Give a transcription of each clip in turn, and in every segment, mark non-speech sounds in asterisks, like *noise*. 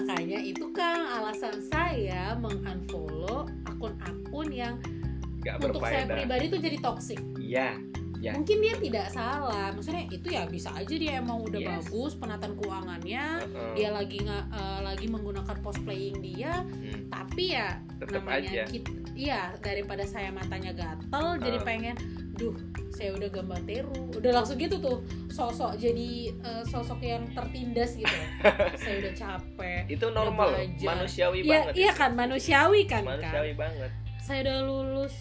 makanya itu Kang alasan saya mengunfollow akun-akun yang nggak untuk saya pribadi tuh jadi toxic iya Ya. mungkin dia tidak salah maksudnya itu ya bisa aja dia emang udah Yes. bagus penataan keuangannya Heeh. dia lagi nggak eh, lagi menggunakan post playing dia Hmm, tapi ya tetep namanya aja iya daripada saya matanya gatel jadi Ah. pengen duh saya udah gambar teru udah langsung gitu tuh sosok jadi eh, sosok yang tertindas gitu. *laughs* Saya udah capek itu normal manusiawi iya banget iya kan manusiawi kan kan? Manusiawi banget. Saya udah lulus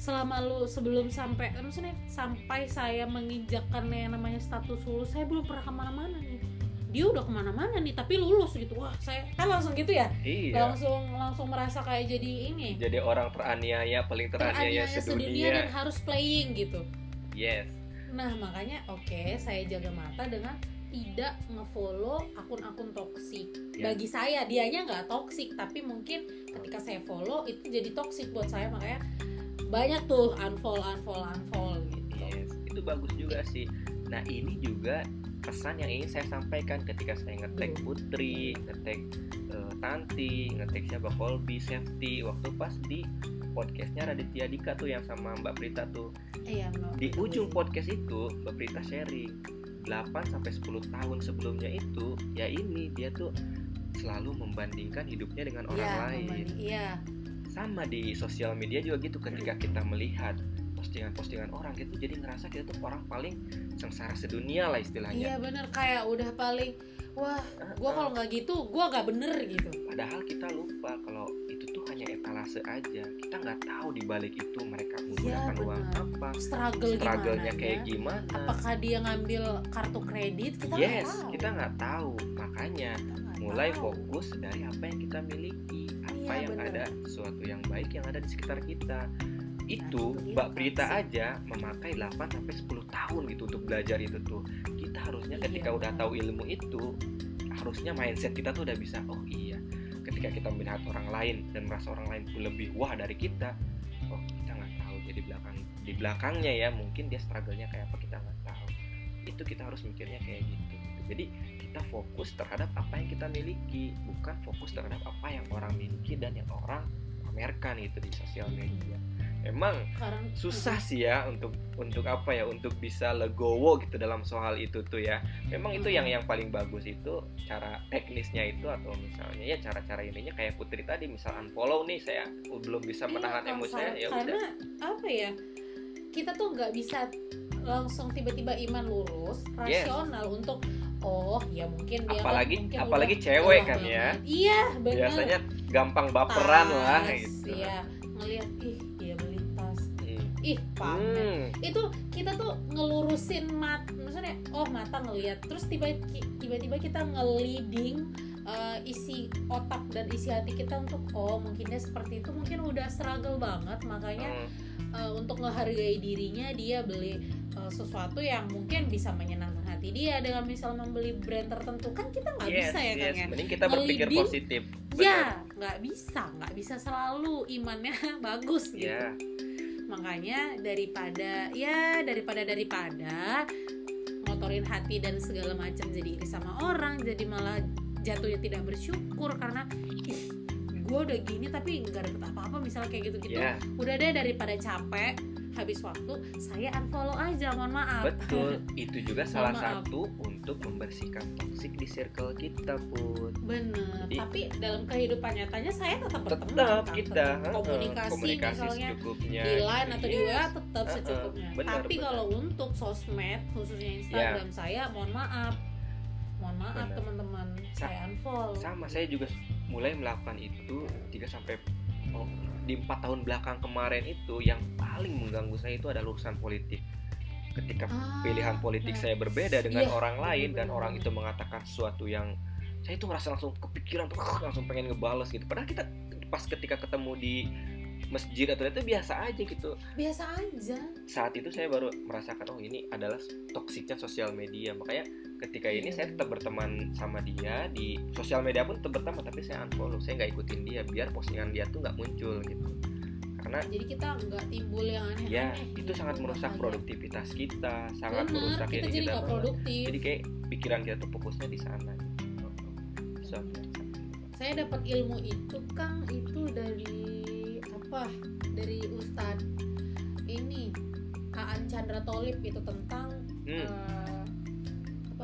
selama lu sebelum sampai maksudnya sampai saya menginjakkan yang namanya status lulus saya belum pernah ke mana-mana nih. Dia udah ke mana-mana nih tapi lulus gitu. Wah saya kan langsung gitu ya? Iya. Langsung langsung merasa kayak jadi ini. Jadi orang teraniaya paling teraniaya, teraniaya sedunia. sedunia dan harus playing gitu yes. Nah makanya oke saya jaga mata dengan tidak ngefollow akun-akun toksik Ya. bagi saya dianya nggak toksik tapi mungkin ketika saya follow itu jadi toksik buat saya. Makanya banyak tuh unfollow unfollow unfollow gitu. Yes itu bagus juga sih. Nah ini juga pesan yang ingin saya sampaikan ketika saya ngetek Putri ngetek eh, Tanti ngetek siapa Colby Safety waktu pas di podcastnya Raditya Dika tuh yang sama Mbak Prita tuh. Iya Mbak. di ujung podcast itu Mbak Prita sharing 8 sampai 10 tahun sebelumnya itu ya ini dia tuh selalu membandingkan hidupnya dengan orang Iya, lain. iya. Sama di sosial media juga gitu ketika kita melihat postingan-postingan orang gitu jadi ngerasa kita tuh orang paling sengsara sedunia lah iya istilahnya bener. Kayak udah paling wah gua kalau nggak gitu gua nggak bener gitu. Padahal kita lupa kalau itu tuh hanya etalase aja. Kita nggak tahu di balik itu mereka menggunakan uang bener. apa struggle struggle-nya gimana kayak gimana. Apakah dia ngambil kartu kredit? Kita yes tahu. kita nggak tahu. Makanya Kita nggak mulai tahu. fokus dari apa yang kita miliki apa Iya, yang bener. ada sesuatu yang baik yang ada di sekitar kita itu Mbak Prita aja memakai 8 sampai 10 tahun gitu untuk belajar itu tuh. Kita harusnya Iya, ketika udah tahu ilmu itu harusnya mindset kita tuh udah bisa oh iya. Ketika kita melihat orang lain dan merasa orang lain tuh lebih wah dari kita oh kita nggak tahu. Jadi belakang di belakangnya ya mungkin dia struggle-nya kayak apa kita nggak tahu. Itu kita harus mikirnya kayak gitu. Jadi kita fokus terhadap apa yang kita miliki bukan fokus terhadap apa yang orang miliki dan yang orang pamerkan itu di sosial media emang sekarang susah sih ya untuk untuk apa ya untuk bisa legowo gitu dalam soal itu tuh ya. Memang itu yang yang paling bagus itu cara teknisnya itu atau misalnya ya cara-cara ininya kayak Putri tadi misal unfollow nih saya belum bisa Iya, menahan Kang emosi saya ya karena udah apa ya kita tuh nggak bisa langsung tiba-tiba iman lurus Yes. rasional untuk oh ya mungkin dia kan apalagi mungkin apalagi udah cewek kan ya. iya benar biasanya gampang baperan lah Tas, gitu. iya. Ngelihat ih ih pamer. Hmm. itu kita tuh ngelurusin mat maksudnya oh mata ngelihat terus tiba tiba-tiba kita ngeliding uh, isi otak dan isi hati kita untuk oh mungkin dia seperti itu. Mungkin udah struggle banget. Makanya Hmm. uh, untuk menghargai dirinya dia beli uh, sesuatu yang mungkin bisa menyenangkan hati dia. Dengan misal membeli brand tertentu kan kita nggak yes, bisa ya yes. Kang ya? Mending kita berpikir Ngeliding, positif. Ya nggak bisa. Nggak bisa selalu. Imannya *laughs* bagus gitu. Ya makanya daripada ya daripada daripada ngotorin hati dan segala macam jadi iri sama orang jadi malah jatuhnya tidak bersyukur karena ih gue udah gini tapi nggak dapet apa-apa misalnya kayak gitu-gitu. Ya udah deh daripada capek habis waktu saya unfollow aja mohon maaf betul *laughs* itu juga salah maaf. satu untuk membersihkan toksik di circle kita pun bener Jadi- tapi dalam kehidupan nyatanya saya tetap berteman tetap kan, kita tetap komunikasi, komunikasi misalnya secukupnya di line atau di. WA tetap secukupnya. benar, Tapi benar. kalau untuk sosmed khususnya Instagram saya, mohon maaf, mohon maaf Benar. teman-teman, Sa- saya unfollow. sama saya juga mulai melakukan itu 3 sampai oh, di empat tahun belakang kemarin itu yang paling mengganggu saya itu adalah urusan politik. Ketika Ah, pilihan politik nah, saya berbeda dengan Iya, orang lain dan benar-benar. orang itu mengatakan sesuatu yang saya itu ngerasa langsung kepikiran tuh langsung pengen ngebales gitu. Padahal kita pas ketika ketemu di masjid atau itu biasa aja gitu. Biasa aja. saat itu saya baru merasakan oh ini adalah toksiknya sosial media. Makanya ketika ini saya tetap berteman sama dia di sosial media pun tetap berteman tapi saya unfollow saya nggak ikutin dia biar postingan dia tuh nggak muncul gitu karena Jadi kita nggak timbul yang aneh-aneh. ya itu gitu, sangat merusak bahaya. produktivitas kita sangat Benar, merusak kita ini jadi kita produktif. jadi kayak pikiran kita tuh fokusnya di sana gitu. So, saya dapat ilmu itu kang itu dari apa dari Ustadz ini Aan Chandra Tolip itu tentang Hmm. eh,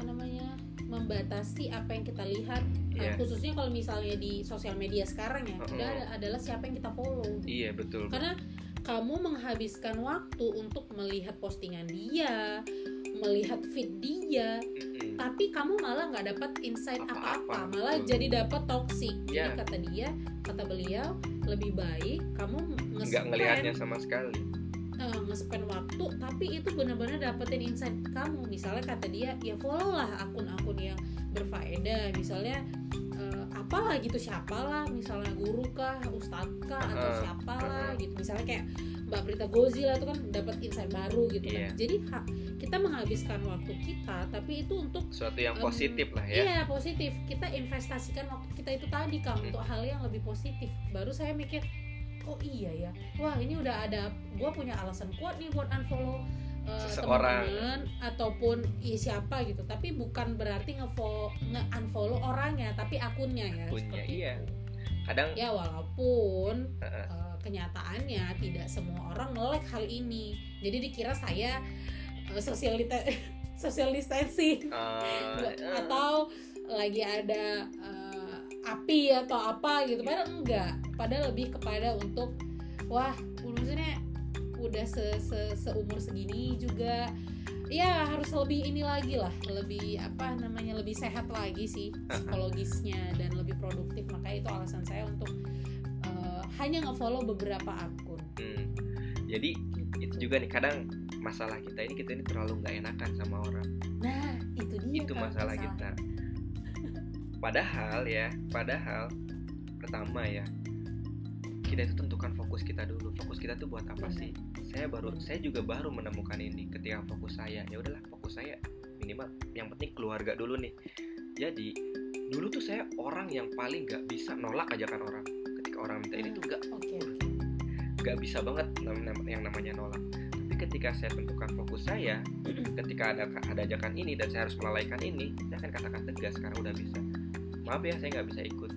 apa namanya membatasi apa yang kita lihat. Eh, Iya. khususnya kalau misalnya di sosial media sekarang ya udah ada- adalah siapa yang kita follow. Iya betul karena kamu menghabiskan waktu untuk melihat postingan dia melihat feed dia Mm-mm. tapi kamu malah nggak dapat insight Apa-apa, apa-apa. Malah betul. jadi dapat toxic. Jadi Ya. kata dia kata beliau lebih baik kamu nggak ngelihatnya sama sekali eh, nge-spend waktu tapi itu benar-benar dapetin insight kamu. Misalnya kata dia ya follow lah akun-akun yang berfaedah. Misalnya eh, apalah gitu siapalah? Misalnya guru kah ustadz kah atau Heeh, siapalah? Gitu. Misalnya kayak Mbak Prita Gozi lah itu kan dapat insight baru gitu Iya. kan jadi ha- kita menghabiskan waktu kita tapi itu untuk sesuatu yang Em, positif lah ya. Iya positif. Kita investasikan waktu kita itu tadi kang Hmm. untuk hal yang lebih positif. Baru saya mikir, oh iya ya. Wah ini udah ada. Gua punya alasan kuat nih buat unfollow uh, Seseorang. teman-teman ataupun ya, siapa gitu. Tapi bukan berarti nge-follow, nge-unfollow orangnya, tapi akunnya ya. Akunnya, seperti iya. itu. kadang Ya walaupun uh, kenyataannya tidak semua orang melek hal ini. Jadi dikira saya uh, dita- *laughs* social distancing eh, eh, atau lagi ada eh, api atau apa gitu. Padahal enggak. Padahal lebih kepada untuk wah maksudnya udah se, se- seumur segini juga. Ya harus lebih ini lagi lah. Lebih apa namanya lebih sehat lagi sih psikologisnya dan lebih produktif. Makanya itu alasan saya untuk eh, hanya ngefollow beberapa akun. Hmm. jadi itu juga nih kadang masalah kita ini kita ini terlalu nggak enakan sama orang. Nah itu dia itu Kak, masalah kita padahal ya padahal pertama ya kita itu tentukan fokus kita dulu. Fokus kita tuh buat apa sih? Saya baru saya juga baru menemukan ini ketika fokus saya. Ya udahlah fokus saya minimal yang penting keluarga dulu nih. Jadi dulu tuh saya orang yang paling nggak bisa nolak ajakan orang. Ketika orang minta ini tuh nggak oke. oke nggak bisa banget yang namanya nolak. Tapi ketika saya tentukan fokus saya *clears throat* ketika ada ada ajakan ini dan saya harus melalaikan ini saya akan katakan tegas sekarang udah bisa maaf ya saya nggak bisa ikut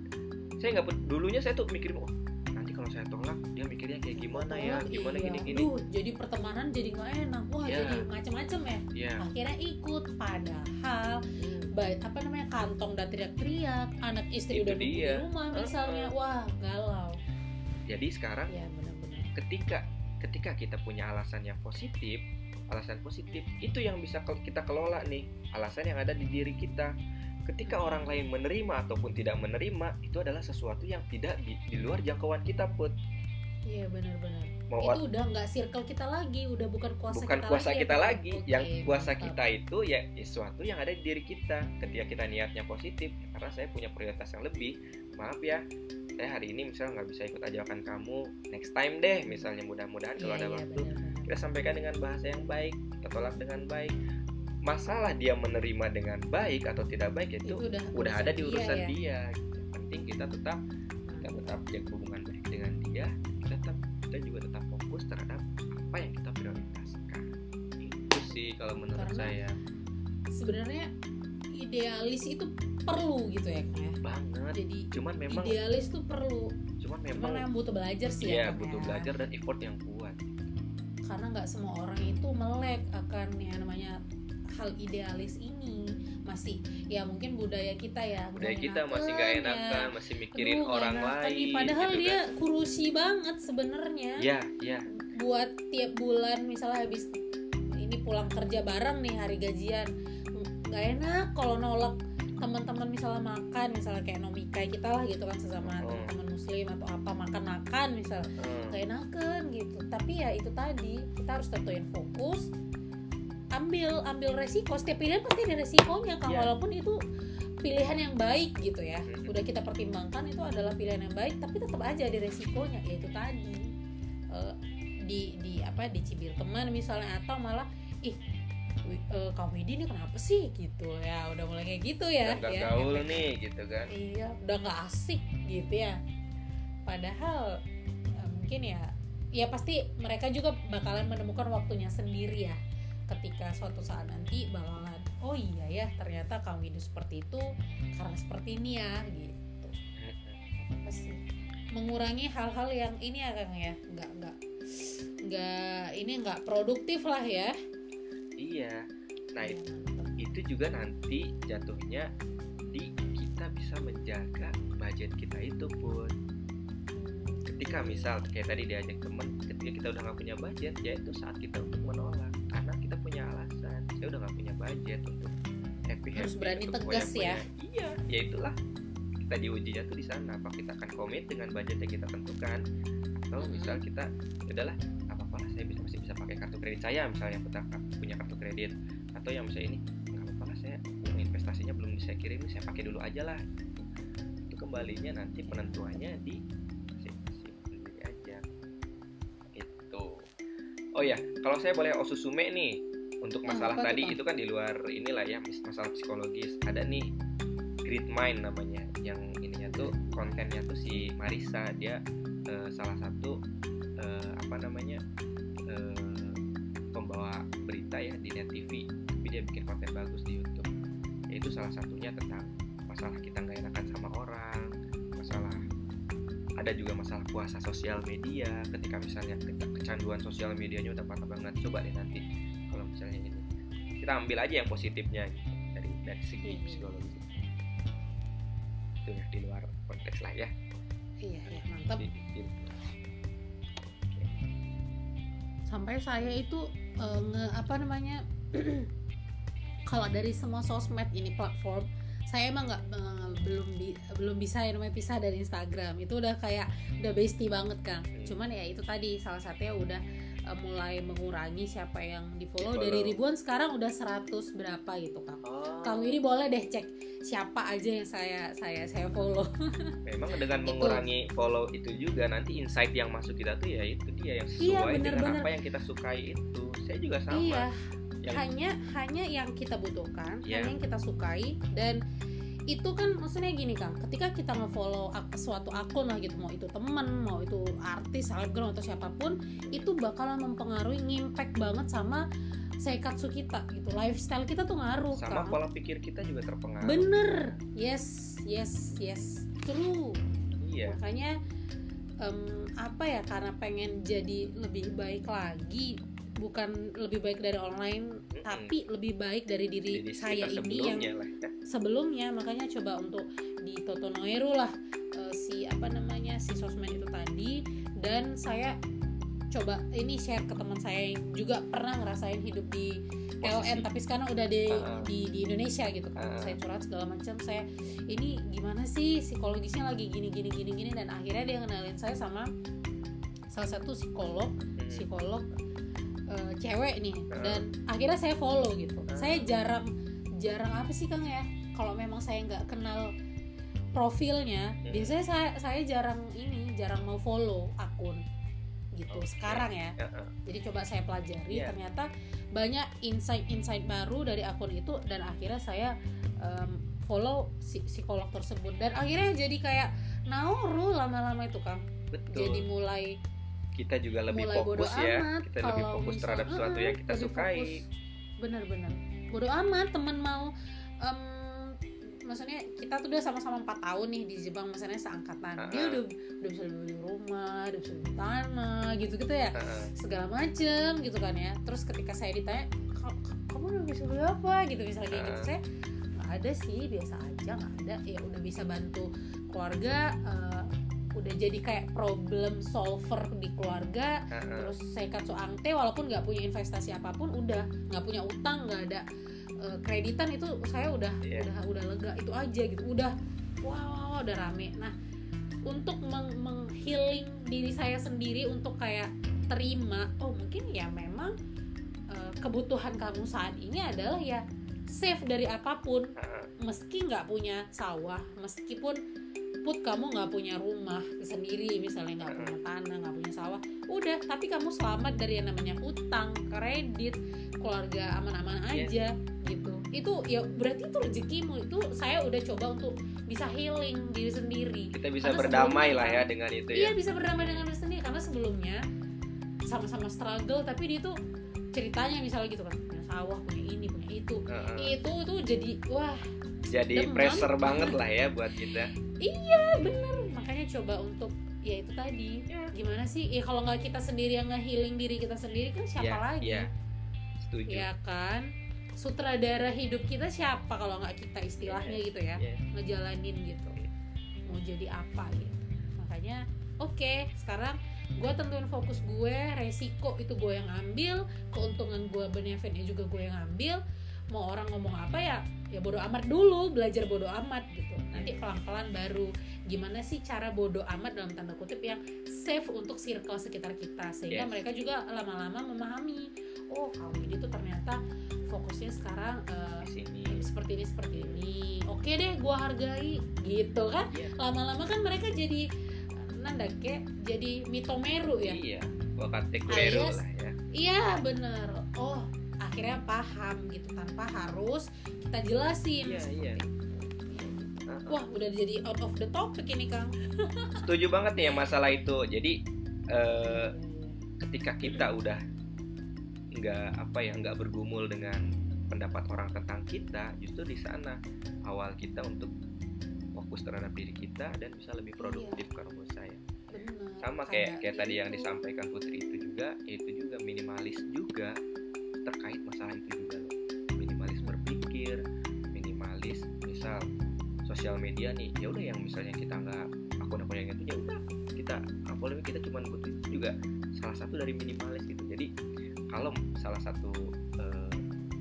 saya nggak dulunya saya tuh mikirin oh nanti kalau saya tolak dia mikirnya kayak gimana ya Tolak, gimana iya. gini gini Duh, jadi pertemanan jadi nggak enak. Wah, Ya. jadi macem-macem ya. ya Akhirnya ikut padahal ba- apa namanya kantong udah teriak-teriak, anak istri Itu udah di rumah misalnya. Wah, galau. jadi sekarang Ya, benar-benar. ketika ketika kita punya alasan yang positif alasan positif itu yang bisa kita kelola nih alasan yang ada di diri kita ketika orang lain menerima ataupun tidak menerima itu adalah sesuatu yang tidak di, di luar jangkauan kita put Iya, benar-benar. Itu udah nggak circle kita lagi, udah bukan kuasa bukan kita kuasa lagi. ya, kita lagi Oke, yang kuasa mantap. kita itu ya sesuatu yang ada di diri kita ketika kita niatnya positif karena saya punya prioritas yang lebih maaf ya saya hari ini misalnya nggak bisa ikut ajakan kamu next time deh misalnya mudah-mudahan kalau Iya, ada iya, waktu benar-benar. kita sampaikan dengan bahasa yang baik kita tolak dengan baik masalah dia menerima dengan baik atau tidak baik itu, Itu udah udah ada di urusan ya. dia gitu. Yang penting kita tetap kita tetap jaga hubungan baik dengan dia kita tetap kita juga tetap fokus terhadap apa yang kita prioritaskan itu sih kalau menurut Karena saya Sebenarnya idealis itu perlu gitu ya, Kang ya. banget Jadi cuman memang idealis tuh perlu. cuman Cuman memang yang butuh belajar sih ya ya, Kang butuh ya. belajar dan effort yang kuat karena nggak semua orang itu melek akan yang namanya hal idealis ini masih ya mungkin budaya kita ya budaya kita masih nggak enakan, enakan ya. masih mikirin Aduh, orang enakan lain padahal gitu dia kan. kurusi banget sebenarnya ya ya buat tiap bulan misalnya habis ini pulang kerja bareng nih hari gajian nggak enak kalau nolak teman-teman misalnya makan misalnya kayak nomikai kita lah gitu kan sesama Oh. teman-teman muslim atau apa makan-makan misalnya Hmm. nggak enakan gitu tapi ya itu tadi kita harus tentuin fokus ambil ambil resiko. Setiap pilihan pasti ada resikonya kan Iya. walaupun itu pilihan yang baik gitu ya. Mhm. udah kita pertimbangkan itu adalah pilihan yang baik tapi tetap aja ada resikonya yaitu tadi eh, di di apa dicibir teman misalnya atau malah ih wi- eh, kamu Widi ini kenapa sih? Gitu ya udah mulai kayak gitu ya nggak ya, gaul efek- nih gitu kan. Iya udah nggak asik gitu ya. Padahal eh, mungkin ya ya pasti mereka juga bakalan menemukan waktunya sendiri ya ketika suatu saat nanti bakalan oh iya ya ternyata kamu hidup seperti itu karena seperti ini ya gitu. Apa sih? Mengurangi hal-hal yang ini ya kang ya nggak nggak nggak ini nggak produktif lah ya. Iya. Nah itu, itu juga nanti jatuhnya di kita bisa menjaga budget kita itu pun ketika misal kayak tadi diajak temen ketika kita udah nggak punya budget ya itu saat kita untuk menolak punya alasan. Saya udah nggak punya budget untuk happy Harus happy berani untuk tegas ya. iya ya itulah. Kita diujinya tuh di sana. Apa kita akan komit dengan budget yang kita tentukan? Atau Mhm. misal kita ya udahlah apa apa lah saya bisa masih bisa pakai kartu kredit saya misalnya punya punya kartu kredit. Atau yang misalnya ini nggak apa-apa lah saya uang investasinya belum saya kirim saya pakai dulu aja lah. Itu kembalinya nanti penentuannya di aja. Itu oh ya kalau saya boleh osusume nih untuk Ah, masalah apa tadi itu kan di luar inilah ya masalah psikologis. Ada nih Great Mind namanya. Yang ininya tuh kontennya tuh si Marisa dia eh, salah satu eh, apa namanya eh, pembawa berita ya di net TV tapi dia bikin konten bagus di YouTube. Yaitu salah satunya tentang masalah kita nggak enakan sama orang masalah ada juga masalah puasa sosial media. Ketika misalnya kecanduan sosial medianya udah parah banget. Coba deh kita ambil aja yang positifnya gitu dari dari segi Iya. psikologi. Itu ya di luar konteks lah ya. Iya iya mantap. Di- sampai saya itu eh, nge apa namanya *clears throat* kalau dari semua sosmed ini platform saya emang nggak eh, belum bi- belum bisa yang namanya pisah dari Instagram. Itu udah kayak udah bestie banget kan. Hmm. cuman ya itu tadi salah satunya udah eh, mulai mengurangi siapa yang di follow Di-follow. dari ribuan sekarang udah 100 berapa gitu kang Oh, Kang Wiri boleh deh cek siapa aja yang saya saya saya follow *laughs* memang dengan Itu. mengurangi follow itu juga nanti insight yang masuk kita tuh ya itu dia yang sesuai Iya, dengan bener-bener. apa yang kita sukai itu saya juga sama iya Yang- hanya hanya yang kita butuhkan Iya. hanya yang kita sukai dan itu kan maksudnya gini kang ketika kita nge-follow ak- suatu akun lah gitu mau itu temen mau itu artis selebgram atau siapa pun itu bakalan mempengaruhi ngimpact banget sama seikatsu kita gitu. Lifestyle kita tuh ngaruh sama kang pola pikir kita juga terpengaruh. Bener. Yes yes yes. True. Iya. Makanya em, apa ya karena pengen jadi lebih baik lagi bukan lebih baik dari online. Tapi lebih baik dari diri Jadi saya ini yang sebelumnya lah ya. sebelumnya makanya coba untuk di Totonoeru lah eh, si apa namanya si sosmed itu tadi dan saya coba ini share ke teman saya yang juga pernah ngerasain hidup di LN tapi sekarang udah di ah. di, di Indonesia gitu kan ah. saya curhat segala macam saya ini gimana sih psikologisnya lagi gini gini gini gini dan akhirnya dia kenalin saya sama salah satu psikolog Mm-mm. psikolog eh, cewek nih Ah. dan akhirnya saya follow gitu Ah. saya jarang jarang apa sih kang ya kalau memang saya nggak kenal profilnya Hmm. biasanya saya saya jarang ini jarang mau follow akun gitu Oke. sekarang ya ah. jadi coba saya pelajari Iya. ternyata banyak insight-insight baru dari akun itu dan akhirnya saya em, follow si psikolog tersebut dan akhirnya jadi kayak nauru lama-lama itu kang betul jadi mulai kita juga lebih mulai fokus ya. amat kita lebih fokus misal- terhadap sesuatu yang kita sukai. bener-bener bodo amat temen mau em, maksudnya kita tuh udah sama-sama empat tahun nih di Jepang misalnya seangkatan. Dia Ah. udah udah bisa beli rumah udah bisa beli tanah gitu gitu ya. Ah. segala macem gitu kan ya. Terus ketika saya ditanya "Ka- ka- kamu udah bisa beli apa? Gitu misalnya kayak gitu. Ah. saya nggak ada sih biasa aja nggak ada. Ya udah bisa bantu keluarga eh, udah jadi kayak problem solver di keluarga Ah, ah. terus saya katsu angte walaupun nggak punya investasi apa pun udah nggak punya utang nggak ada eh, kreditan itu saya udah Iya. udah udah lega itu aja gitu udah wow udah rame nah untuk meng menghealing diri saya sendiri untuk kayak terima oh mungkin ya memang eh, kebutuhan kamu saat ini adalah ya save dari apa pun meski nggak punya sawah meskipun put kamu nggak punya rumah sendiri misalnya nggak punya tanah nggak punya sawah udah. Tapi kamu selamat dari yang namanya utang kredit keluarga aman-aman Iya. aja gitu. Itu ya berarti itu rezekimu. Itu saya udah coba untuk bisa healing diri sendiri. Kita bisa Karena berdamai lah ya kan- dengan itu iya ya bisa berdamai dengan diri sendiri. Karena sebelumnya sama-sama struggle tapi dia tuh ceritanya misalnya gitu kan. Punya sawah punya ini punya itu. Ah, ah. itu itu jadi wah jadi demam. pressure banget lah ya buat kita. Iya bener. Makanya coba untuk ya itu tadi. Ya gimana sih? Ya kalau nggak kita sendiri yang nge-healing diri kita sendiri kan siapa ya, lagi? ya. setuju. Ya kan? Sutradara hidup kita siapa kalau nggak kita istilahnya Iya. gitu ya? Ya. ngejalanin gitu. Mau jadi apa gitu. Makanya oke sekarang gue tentuin fokus gue resiko itu gue yang ambil keuntungan gue benefitnya juga gue yang ambil mau orang ngomong apa ya ya bodoh amat dulu belajar bodoh amat gitu. Nanti pelan pelan baru. Gimana sih cara bodoh amat dalam tanda kutip yang safe untuk circle sekitar kita? Sehingga Yes. mereka juga lama-lama memahami oh kamu ini tuh ternyata fokusnya sekarang di sini. seperti ini seperti ini. Oke deh gua hargai. Gitu kan? Iya. lama-lama kan mereka jadi nanda ke jadi mitomeru ya? Iya Alias- baru lah ya. Iya bener. Oh akhirnya paham gitu tanpa harus kita jelasin. Iya, seperti iya. itu. Ah, wah udah jadi out of the topic ini kang. Setuju banget nih yang masalah itu. Jadi eh, ketika kita udah nggak apa ya nggak bergumul dengan pendapat orang tentang kita justru di sana awal kita untuk fokus terhadap diri kita dan bisa lebih produktif kalau menurut saya. Sama kayak kayak tadi yang itu. disampaikan Putri itu juga itu juga minimalis juga terkait masalah itu juga. Loh minimalis berpikir minimalis misal sosial media nih ya udah yang misalnya kita nggak akun-akun yang itu ya udah kita upload kita cuma butuh itu juga salah satu dari minimalis gitu. Jadi kalau salah satu eh,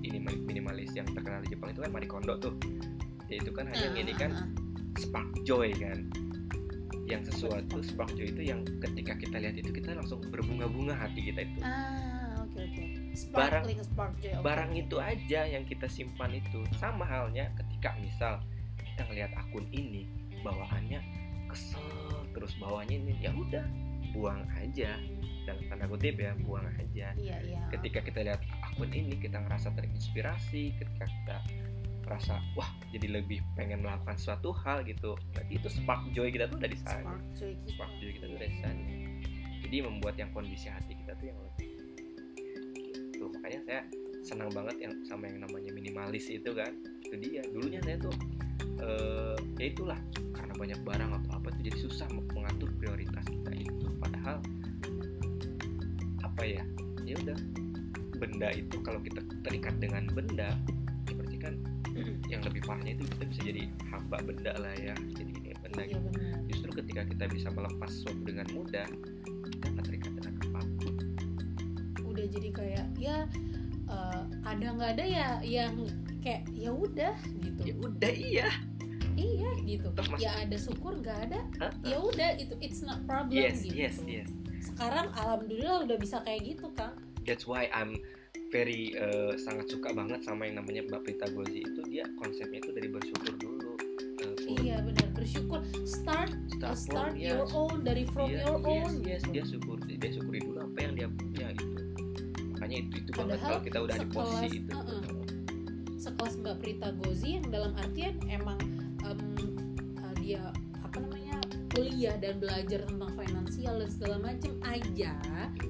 ini minimalis yang terkenal di Jepang itu kan Marie Kondo tuh. Ya itu kan hanya Ah, ini ah, kan ah. spark joy kan. Yang sesuatu spark joy itu yang ketika kita lihat itu kita langsung berbunga-bunga hati kita itu. Ah Barang- spark joy barang itu aja yang kita simpan itu. Sama halnya ketika misal kita ngelihat akun ini bawaannya kesel terus bawahnya ini ya udah buang aja. Dalam tanda kutip ya buang aja. Iya iya. Ketika kita lihat akun ini kita ngerasa terinspirasi ketika kita merasa wah jadi lebih pengen melakukan suatu hal gitu. Berarti itu spark joy kita tuh dari sana. Spark joy kita. Spark joy kita tuh dari sana. Jadi membuat yang kondisi hati kita tuh yang lebih gitu. Makanya saya senang banget yang sama yang namanya minimalis itu kan. Itu dia. Dulunya saya tuh eh, ya itulah. Karena banyak barang atau apa tuh jadi susah mengatur prioritas kita itu. Padahal apa ya ya udah. Benda itu kalau kita terikat dengan benda ya berarti kan yang lebih parahnya itu kita bisa jadi hamba benda lah ya. Jadi ini benda gitu justru ketika kita bisa melepas sesuatu dengan mudah kita terikat dengan udah jadi kayak ya eh, ada nggak ada ya yang kayak ya udah gitu. Ya udah iya. Iya gitu. Terus mas- ya ada syukur nggak ada Hah? ya udah itu it's not problem yes gitu. yes yes. Sekarang alhamdulillah udah bisa kayak gitu kang that's why I'm very eh, sangat suka banget sama yang namanya Mbak Prita Gozi. Itu dia konsepnya itu dari bersyukur dulu Eh, iya benar. Bersyukur. Start uh, Start start from, your yes. own dari from Iya, your yes, own yes, gitu. dia syukur dia syukuri dulu makanya itu itu banget kalau kita udah di posisi sekelas- itu uh-uh. sekelas Mbak Prita Gozi yang dalam artian emang em, uh, dia apa namanya kuliah dan belajar tentang finansial dan segala macam aja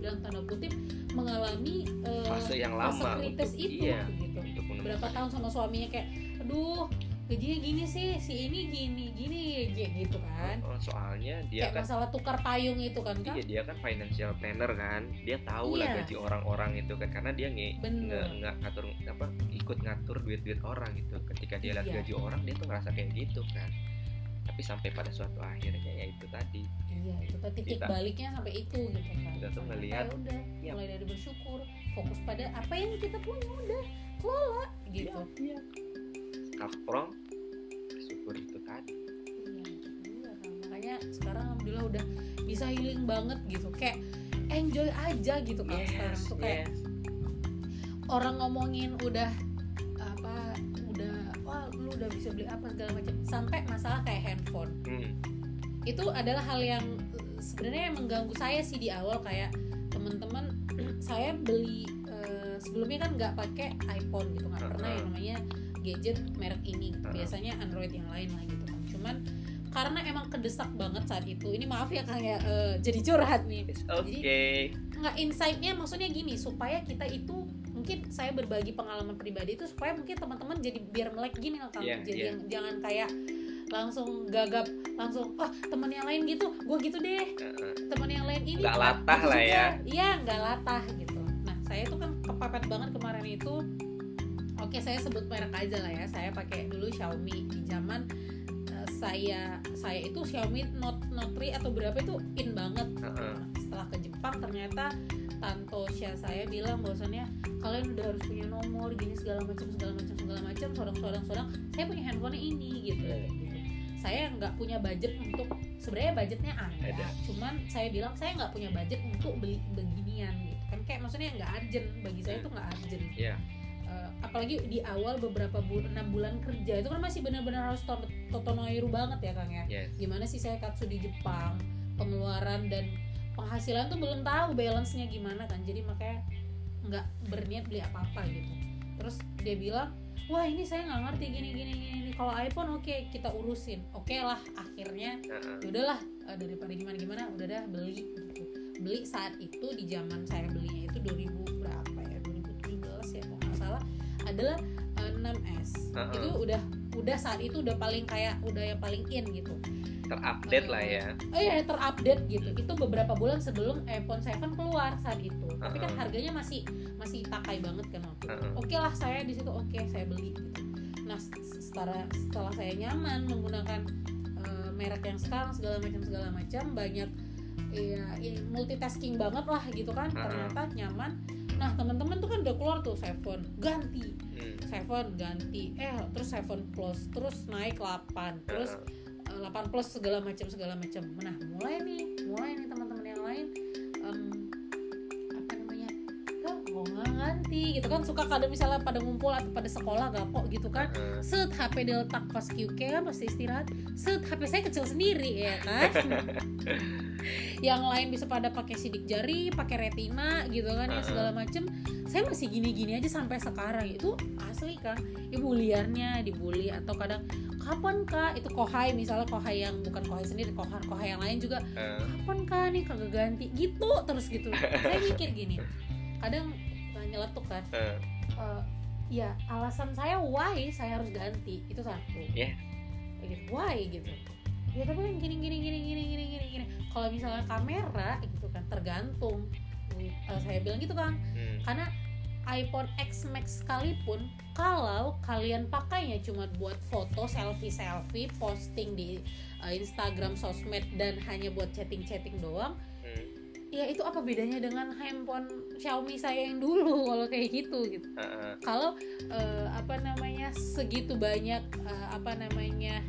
dalam tanda kutip mengalami uh, fase yang fase lama kritis untuk itu iya gitu untuk berapa tahun sama suaminya kayak aduh gajinya gini sih si ini gini gini gitu kan Oh, soalnya dia kayak kan masalah tukar payung itu kan kan Iya dia kan financial planner kan, dia tahu lah Iya. gaji orang-orang itu kan karena dia nge Bener. nge- nggak ngatur apa ikut ngatur duit-duit orang gitu. Ketika dia lihat Iya. gaji orang dia tuh ngerasa kayak gitu kan. Tapi sampai pada suatu akhirnya ya itu tadi iya itu tuh titik Kita- baliknya sampai itu gitu kan kita tuh ngelihat ya udah Iya. mulai dari bersyukur fokus pada apa yang kita punya udah kelola gitu iya. start from bersyukur itu tadi. Iya, iya, makanya sekarang alhamdulillah udah bisa healing banget gitu kayak enjoy aja gitu kalau sekarang tuh kayak yes. orang ngomongin udah apa udah wah lu udah bisa beli apa segala macam sampai masalah kayak handphone Hmm, itu adalah hal yang sebenarnya yang mengganggu saya sih di awal kayak teman-teman *clears throat* saya beli eh, sebelumnya kan nggak pakai iPhone gitu nggak pernah Uh-uh. yang namanya gadget merek ini biasanya Android yang lain lah gitu kan cuman karena emang kedesak banget saat itu ini maaf ya kang ya eh, jadi curhat nih okay. nggak insightnya maksudnya gini supaya kita itu mungkin saya berbagi pengalaman pribadi itu supaya mungkin teman-teman jadi biar melek gini loh Kang. Iya, jadi yang jangan kayak langsung gagap langsung ah temen yang lain gitu gue gitu deh Heeh. temen yang lain ini Nggak latah gitu lah ya. iya nggak latah gitu nah saya tuh kan kepepet banget kemarin itu oke saya sebut merek aja lah ya. Saya pakai dulu Xiaomi. Di zaman eh, saya saya itu Xiaomi Note Note 3 atau berapa itu in banget. Nah, setelah ke Jepang ternyata Tantosha saya bilang bahwasannya kalian udah harus punya nomor gini segala macam segala macam segala macam sodang sodang sodang saya punya handphone ini gitu, gitu. saya nggak punya budget untuk sebenarnya budgetnya ada, Ada. cuman saya bilang saya nggak punya budget untuk beli beginian gitu. Kan kayak maksudnya nggak urgent. Bagi saya itu nggak urgent. Iya. Eh, apalagi di awal beberapa bulan enam bulan kerja itu kan masih benar-benar harus to- totonoiru banget ya kang ya? Yes. gimana sih saya katsu di Jepang pengeluaran dan penghasilan tuh belum tahu balance-nya gimana kan? Jadi makanya nggak berniat beli apa-apa gitu. Terus dia bilang wah ini saya nggak ngerti gini gini gini, kalau iPhone oke kita urusin. Oke lah akhirnya ya udahlah eh, daripada gimana gimana udah dah beli gitu. Beli saat itu di zaman saya belinya itu 2000 berapa ya? 2017 ya nggak salah adalah eh, 6S Heeh. itu udah udah saat itu udah paling kayak udah yang paling in gitu Terupdate lah ya. oh iya terupdate gitu itu beberapa bulan sebelum iPhone 7 keluar saat itu tapi kan harganya masih masih takai banget kan waktu itu. Uh-uh. oke lah saya di situ oke saya beli gitu nah setelah setelah saya nyaman menggunakan eh, merek yang sekarang segala macam segala macam banyak ya multitasking banget lah gitu kan Uh-uh. ternyata nyaman nah teman-teman tuh kan udah keluar tuh Seven. Ganti. Hmm. Seven ganti. Eh terus Seven Plus. Terus naik 8 terus Heeh. eh, 8 plus segala macam segala macam. Nah, mulai nih, mulai nih teman-teman yang lain. Em, nggak ganti gitu kan suka kadang misalnya pada ngumpul atau pada sekolah gapok gitu kan. Set HP diletak pas QK kan pasti istirahat. Set HP saya kecil sendiri ya kan. *laughs* yang lain bisa pada pakai sidik jari, pakai retina gitu kan ya segala macem. Saya masih gini-gini aja sampai sekarang itu asli kan. Ibu liarnya dibully atau kadang kapan kak itu kohai misalnya kohai yang bukan kohai sendiri kohai kohai yang lain juga kapan kak nih kagak ganti gitu terus gitu saya mikir gini kadang nyeletuk kan Heeh. eh, ya alasan saya why saya harus ganti itu satu Iya. Kayak gitu why gitu ya tapi kan gini gini gini gini gini gini gini kalau misalnya kamera gitu kan tergantung Eh, saya bilang gitu kan Hmm. karena iPhone X Max sekalipun kalau kalian pakainya cuma buat foto selfie selfie posting di eh, Instagram sosmed dan hanya buat chatting chatting doang. Ya itu apa bedanya dengan handphone Xiaomi saya yang dulu *laughs* kalau kayak gitu gitu Heeh. kalau eh, apa namanya segitu banyak eh, apa namanya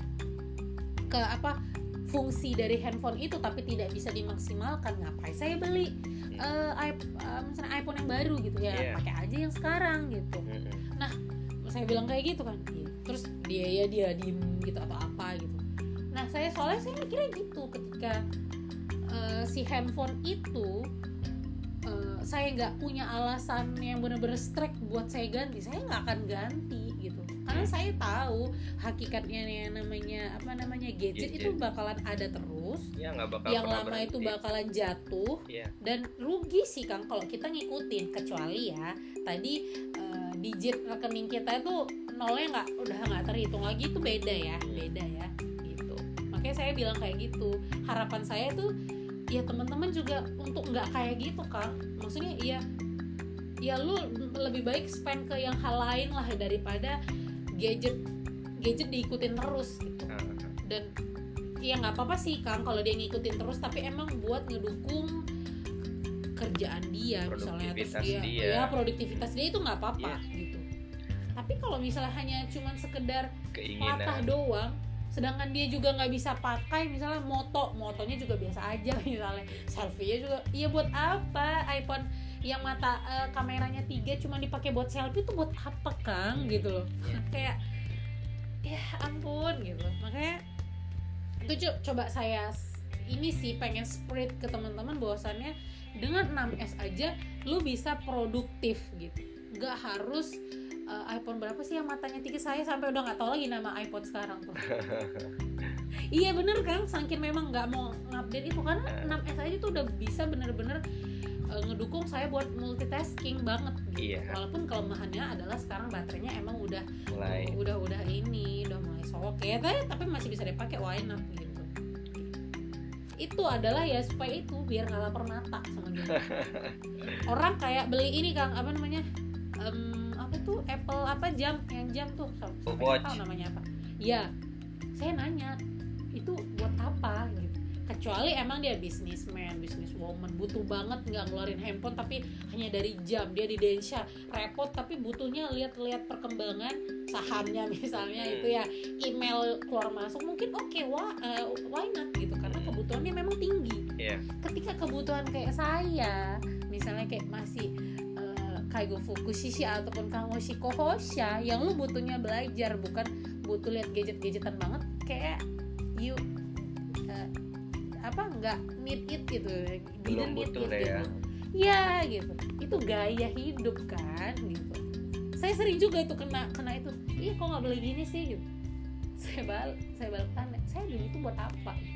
ke apa fungsi dari handphone itu tapi tidak bisa dimaksimalkan ngapain saya beli iP- eh, misalnya iPhone yang baru gitu ya Iya. pakai aja yang sekarang gitu Hmm. saya bilang kayak gitu kan Iya. terus dia ya dia diem gitu atau apa gitu nah saya soalnya saya mikirnya gitu ketika eh, si handphone itu eh, saya nggak punya alasan yang bener-bener strike buat saya ganti. Saya nggak akan ganti gitu. Karena saya tahu hakikatnya yang namanya apa namanya gadget, itu Gadget. bakalan ada terus. Ya nggak bakal yang lama itu berhenti. bakalan jatuh. Iya. dan rugi sih Kang kalau kita ngikutin. Kecuali ya tadi eh, digit rekening kita itu nolnya nggak udah nggak terhitung lagi itu beda ya beda ya gitu. Makanya saya bilang kayak gitu. Harapan saya tuh ya teman-teman juga untuk nggak kayak gitu Kang maksudnya ya ya lu lebih baik spend ke yang hal lain lah daripada gadget gadget diikutin terus gitu Heeh. dan ya nggak apa-apa sih Kang kalau dia ngikutin terus tapi emang buat ngedukung kerjaan dia misalnya terus dia, dia. ya produktivitas dia itu nggak apa-apa Iya. gitu tapi kalau misalnya hanya cuman sekedar keinginan doang sedangkan dia juga nggak bisa pakai misalnya moto. Motonya juga biasa aja *laughs* misalnya. Selfie juga iya buat apa? iPhone yang mata eh, kameranya tiga cuma dipakai buat selfie itu buat apa kang? Gitu loh. Iya. *laughs* kayak ya ampun gitu. Makanya itu co- coba saya ini sih pengen spread ke teman-teman bahwasannya dengan 6S aja lu bisa produktif gitu. Nggak harus eh, iPhone berapa sih yang matanya? Tiga saya sampai udah nggak tahu lagi nama iPhone sekarang tuh. *laughs* Iya bener kan? Saking memang nggak mau ngupdate itu karena 6S aja tuh udah bisa bener-bener eh, ngedukung saya buat multitasking banget gitu. Iya. walaupun kelemahannya adalah sekarang baterainya emang udah mulai. udah udah ini udah mulai soket tapi, tapi masih bisa dipakai why not gitu. Itu adalah ya supaya itu biar nggak lapar mata sama dia. *laughs* Orang kayak beli ini kang apa namanya? Apa tuh Apple apa jam yang jam tuh sampai Watch. tahu namanya apa ya saya nanya itu buat apa gitu kecuali emang dia bisnisman bisniswoman butuh banget nggak ngeluarin handphone tapi hanya dari jam dia di Densha repot tapi butuhnya lihat-lihat perkembangan sahamnya *laughs* misalnya Hmm. itu ya email keluar masuk mungkin oke wah eh, why not gitu karena Hmm. kebutuhannya memang tinggi Iya. ketika kebutuhan kayak saya misalnya kayak masih kaigo fukushishi ataupun kangoshi kohosha yang lu butuhnya belajar bukan butuh lihat gadget-gadgetan banget kayak you eh, apa nggak need it gitu. Belum need butuh it ya. gitu. ya gitu. Itu gaya hidup kan gitu. Saya sering juga itu kena kena itu. Iya kok nggak beli gini sih gitu. Saya balik saya balik tanya saya beli itu buat apa? Hmm.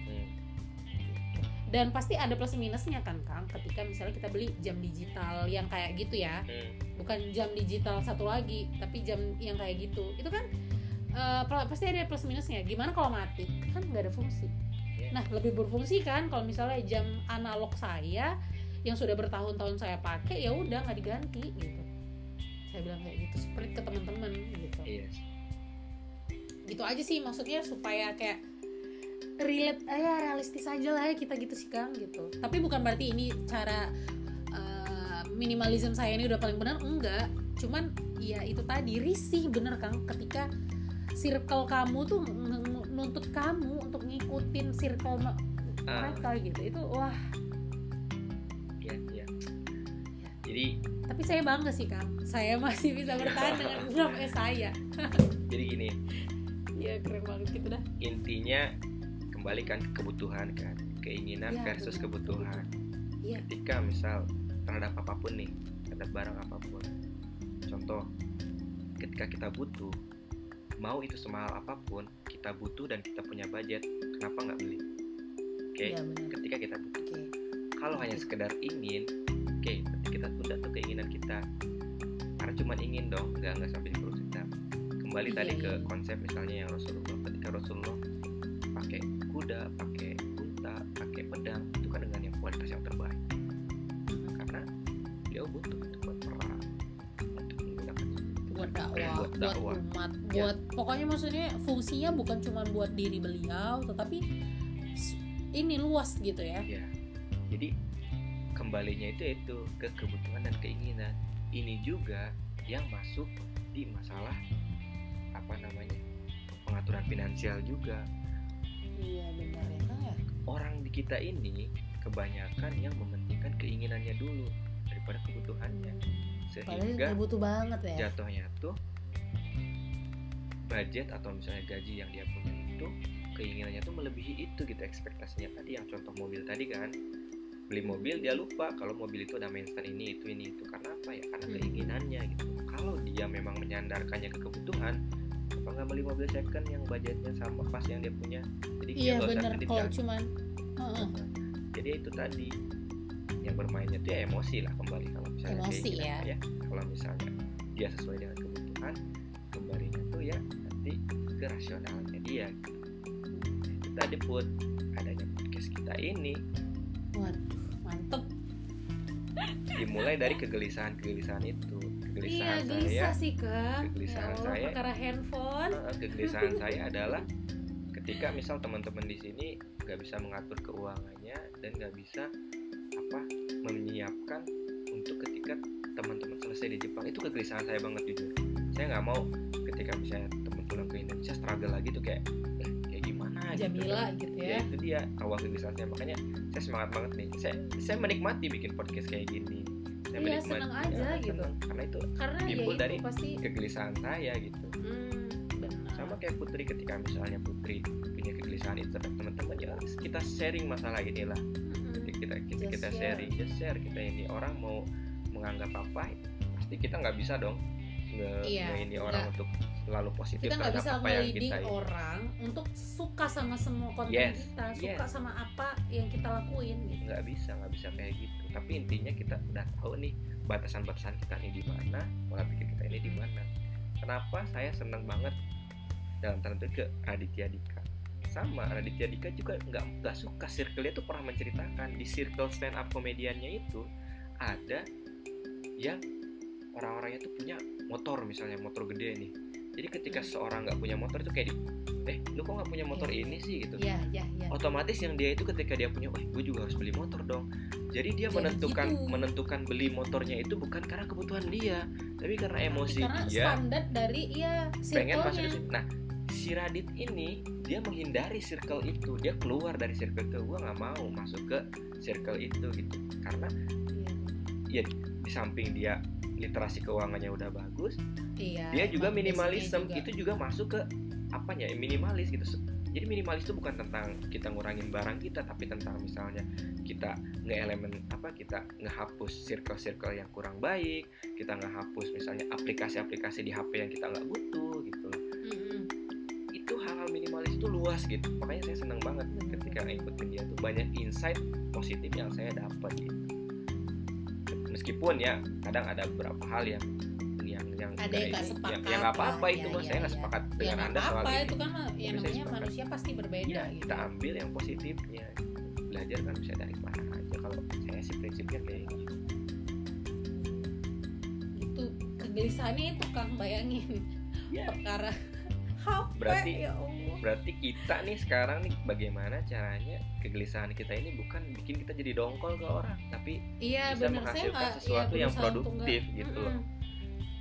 Dan pasti ada plus minusnya kan Kang ketika misalnya kita beli jam digital yang kayak gitu ya. Hmm. bukan jam digital satu lagi tapi jam yang kayak gitu. Itu kan pl- pasti ada plus minusnya. Gimana kalau mati? Kan nggak ada fungsi. Iya. nah lebih berfungsi kan kalau misalnya jam analog saya yang sudah bertahun-tahun saya pakai ya udah nggak diganti gitu. Saya bilang kayak gitu spread ke teman-teman gitu. Iya. gitu aja sih maksudnya supaya kayak relate eh, ya realistis aja lah ya kita gitu sih kang gitu. Tapi bukan berarti ini cara eh, minimalism saya ini udah paling benar enggak. Cuman ya itu tadi risih bener kang ketika circle kamu tuh nuntut kamu untuk ngikutin circle Ah, mereka gitu. Itu wah. Iya, iya. Jadi tapi saya bangga sih kang. Saya masih bisa bertahan *laughs* dengan grup saya. Jadi gini, ya keren banget gitu dah. Intinya kembali kan ke kebutuhan kan, keinginan Ya, versus benar. kebutuhan. Iya. Ketika misal terhadap apa pun nih, terhadap barang apa pun. Contoh, ketika kita butuh, mau itu semahal apa pun, kita butuh dan kita punya budget, kenapa nggak beli? Oke, iya benar ketika kita butuh. oke Kalau hanya sekedar ingin, oke, berarti kita tunda tuh keinginan kita. Karena cuma ingin dong, nggak nggak sampai di perut kita. Kembali Iya, tadi ke iya. konsep misalnya yang Rasulullah, ketika Rasulullah pakai kuda, pakai unta, pakai pedang, itu kan dengan yang kualitas yang terbaik. Karena beliau butuh itu buat perang, untuk menggunakan buat dakwah, buat buat, dakwah. umat, Ya. buat pokoknya maksudnya fungsinya bukan cuma buat diri beliau, tetapi ini luas gitu ya. Ya, jadi kembalinya itu itu ke kebutuhan dan keinginan. Ini juga yang masuk di masalah apa namanya pengaturan finansial juga. Iya benar ya kan ya. Orang di kita ini kebanyakan yang mementingkan keinginannya dulu daripada kebutuhannya, sehingga butuh banget ya. jatuhnya tuh budget atau misalnya gaji yang dia punya itu keinginannya tuh melebihi itu gitu ekspektasinya tadi yang contoh mobil tadi kan beli mobil dia lupa kalau mobil itu ada maintenance ini itu ini itu karena apa ya karena Hmm. keinginannya gitu kalau dia memang menyandarkannya ke kebutuhan apa nggak beli mobil second yang budgetnya sama pas yang dia punya jadi dia Iya kredit kalau kan. cuman Heeh. jadi itu tadi yang bermainnya tuh ya emosi lah kembali kalau misalnya Emosi keinginan, ya. kalau misalnya dia sesuai dengan kebutuhan kembalinya tuh ya nanti ke rasionalnya dia itu tadi put adanya podcast kita ini waduh mantep. dimulai dari kegelisahan-kegelisahan itu Iya kegelisahan saya gelisah sih kak. kegelisahan ya saya- perkara handphone. kegelisahan *laughs* saya adalah ketika misal teman-teman di sini nggak bisa mengatur keuangannya dan nggak bisa apa menyiapkan untuk ketika teman-teman selesai di Jepang itu kegelisahan saya banget jujur saya nggak mau ketika misalnya teman pulang ke Indonesia struggle lagi tuh kayak eh, kayak gimana gitu Jamila kan. gitu ya ya. itu dia awal kegelisahan saya makanya saya semangat banget nih saya saya menikmati bikin podcast kayak gini saya Iya, seneng aja gitu. seneng. karena itu Karena ya timbul itu dari pasti kegelisahan saya gitu hmm, benar. sama kayak Putri ketika misalnya Putri punya kegelisahan itu teman-teman ya kita sharing masalah inilah ketika kita kita, Just kita share. sharing just share kita ini orang mau menganggap apa pasti kita nggak bisa dong nge, Iya, nge- ini orang nggak. untuk selalu positif kita nggak bisa apa yang kita orang untuk suka sama semua konten Yes, kita suka yes. sama apa yang kita lakuin gitu nggak bisa nggak bisa kayak gitu tapi intinya kita udah tahu nih batasan-batasan kita ini di mana pola pikir kita ini di mana. Kenapa saya seneng banget? Dalam tanda ke Raditya Dika. Sama Raditya Dika juga nggak nggak suka circle-nya tuh pernah menceritakan. Di circle stand up komediannya itu ada yang orang-orangnya tuh punya motor misalnya motor gede nih jadi ketika Hmm. seorang nggak punya motor itu kayak di eh lu kok nggak punya motor Iya. ini sih gitu ya ya ya otomatis yang dia itu ketika dia punya, wah gue juga harus beli motor dong. Jadi dia Jadi menentukan gitu. menentukan beli motornya itu bukan karena kebutuhan dia, tapi karena emosi karena dia standar dari ya pengen masuk ke. Nah, si Radit ini dia menghindari circle itu, dia keluar dari circle itu. Gue nggak mau masuk ke circle itu gitu, karena Iya. di samping dia literasi keuangannya udah bagus, Iya, dia juga minimalism juga. itu juga masuk ke apanya ya, minimalis gitu jadi minimalis itu bukan tentang kita ngurangin barang kita tapi tentang misalnya kita nge-elemen apa kita ngehapus circle-circle yang kurang baik kita ngehapus misalnya aplikasi-aplikasi di HP yang kita nggak butuh gitu Mm-mm. itu hal-hal minimalis itu luas gitu makanya saya senang banget ketika ngikutin dia tuh banyak insight positif yang saya dapat gitu meskipun ya kadang ada beberapa hal yang yang yang Ada yang nggak sepakat yang yang apa-apa lah, itu ya, mah ya, saya nggak ya. sepakat ya dengan anda soal apa itu kan ya saya namanya manusia pasti berbeda ya gitu. kita ambil yang positifnya. Belajar kan bisa dari mana aja. Kalau saya sih prinsipnya kayak gitu. Itu kegelisahannya itu kang bayangin. Ya perkara. *laughs* HP Berarti- ya Allah berarti kita nih sekarang nih bagaimana caranya kegelisahan kita ini bukan bikin kita jadi dongkol ke orang tapi iya bisa benar saya menghasilkan nggak sesuatu ya, yang produktif nggak- gitu loh.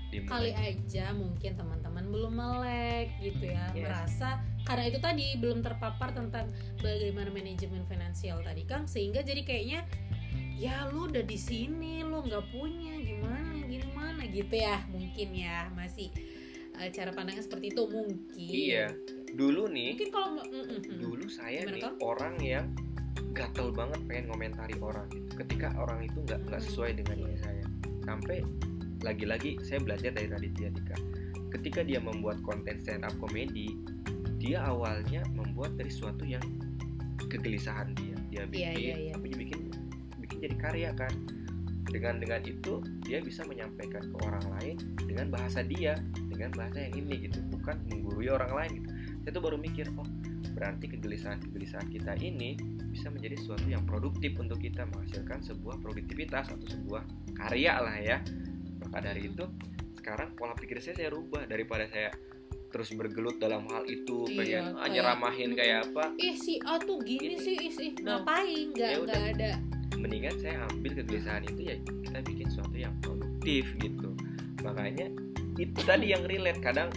Di kali aja mungkin teman-teman belum melek gitu ya Yes. merasa karena itu tadi belum terpapar tentang bagaimana manajemen finansial tadi Kang. Sehingga jadi kayaknya ya lu udah di sini lu nggak punya gimana gimana gitu ya mungkin ya masih eh, cara pandangnya seperti itu mungkin. Iya. Dulu nih mungkin kalau mm, mm, mm. dulu saya Gimana, nih Kang? orang yang gatel banget pengen komentari orang gitu ketika orang itu nggak nggak sesuai dengan diri iya. saya sampai lagi-lagi saya belajar dari Raditya Dika ketika dia membuat konten stand up comedy dia awalnya membuat dari sesuatu yang kegelisahan dia dia Iya, bikin iya, iya. tapi dia bikin bikin jadi karya kan dengan dengan itu dia bisa menyampaikan ke orang lain dengan bahasa dia dengan bahasa yang ini gitu bukan menggurui orang lain gitu saya tuh baru mikir oh berarti kegelisahan kegelisahan kita ini bisa menjadi sesuatu yang produktif untuk kita menghasilkan sebuah produktivitas atau sebuah karya lah ya. Maka dari itu sekarang pola pikir saya saya rubah. Daripada saya terus bergelut dalam hal itu Iya, pengen ah, kayak- nyeramahin kayak apa? Ih si A tuh gini Gini. sih ih, ih, Nah, ngapain? Nggak ya nggak ada. Mendingan saya ambil kegelisahan itu ya kita bikin sesuatu yang produktif gitu. Makanya itu tadi yang relate. Kadang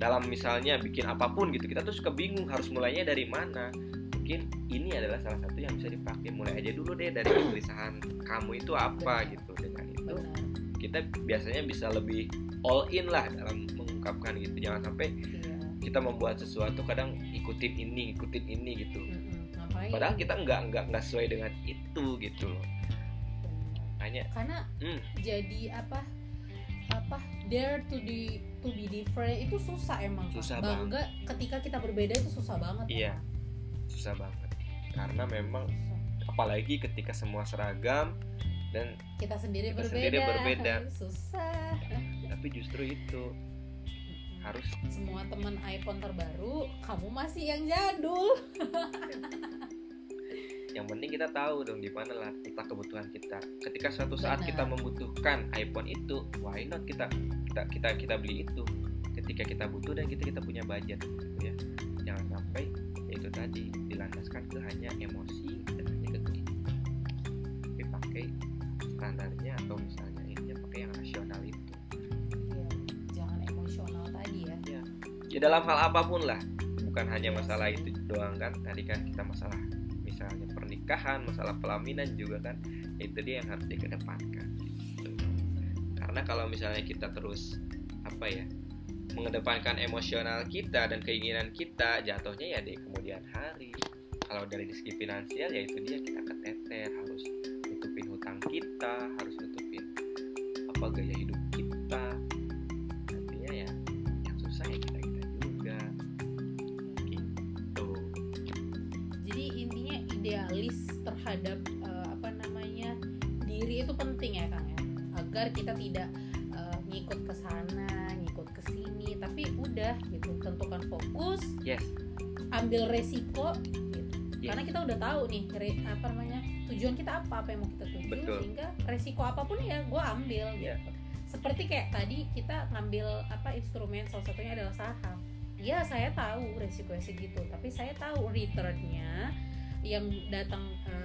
dalam misalnya bikin apa pun gitu kita tuh suka bingung harus mulainya dari mana. Mungkin ini adalah salah satu yang bisa dipakai. Mulai aja dulu deh dari kegelisahan kamu itu apa gitu. Dengan itu kita biasanya bisa lebih all in lah dalam mengungkapkan gitu. Jangan sampai iya. kita membuat sesuatu kadang ikutin ini ikutin ini gitu. Padahal kita nggak nggak nggak sesuai dengan itu gitu loh. Hanya karena hmm, jadi apa apa dare to be to be different itu susah emang. Susah bangga ketika kita berbeda itu susah banget Iya. emang. susah banget karena memang Susah. apalagi ketika semua seragam dan kita sendiri Kita berbeda sendiri berbeda. *laughs* susah tapi justru itu harus semua teman iPhone terbaru kamu masih yang jadul *laughs* yang penting kita tahu dong di mana lah letak kebutuhan kita. Ketika suatu saat Benar. kita membutuhkan iPhone itu why not kita kita kita kita beli itu? Ketika kita butuh dan kita kita punya budget gitu ya. Jangan sampai ya itu tadi dilandaskan ke hanya emosi dan hanya ke keinginan tapi pakai standarnya atau misalnya ini pakai yang rasional itu. Iya, jangan emosional tadi ya. Ya dalam hal apa pun lah. Bukan hanya Iya masalah itu doang kan. Tadi kan kita masalah misalnya pernikahan masalah pelaminan juga kan itu dia yang harus dikedepankan karena kalau misalnya kita terus apa ya mengedepankan emosional kita dan keinginan kita jatuhnya ya di kemudian hari. Kalau dari segi finansial ya itu dia kita keteter harus nutupin hutang kita harus nutupin apa gaya hidup terhadap uh, apa namanya diri itu penting ya kang ya agar kita tidak uh, ngikut ke sana ngikut ke sini tapi udah gitu tentukan fokus yes ambil resiko gitu. Yes. karena kita udah tahu nih re, apa namanya tujuan kita apa apa yang mau kita tuju Betul. sehingga resiko apa pun ya gue ambil Iya. gitu seperti kayak tadi kita ngambil apa instrumen salah satunya adalah saham ya saya tahu resikonya segitu tapi saya tahu returnnya yang datang ke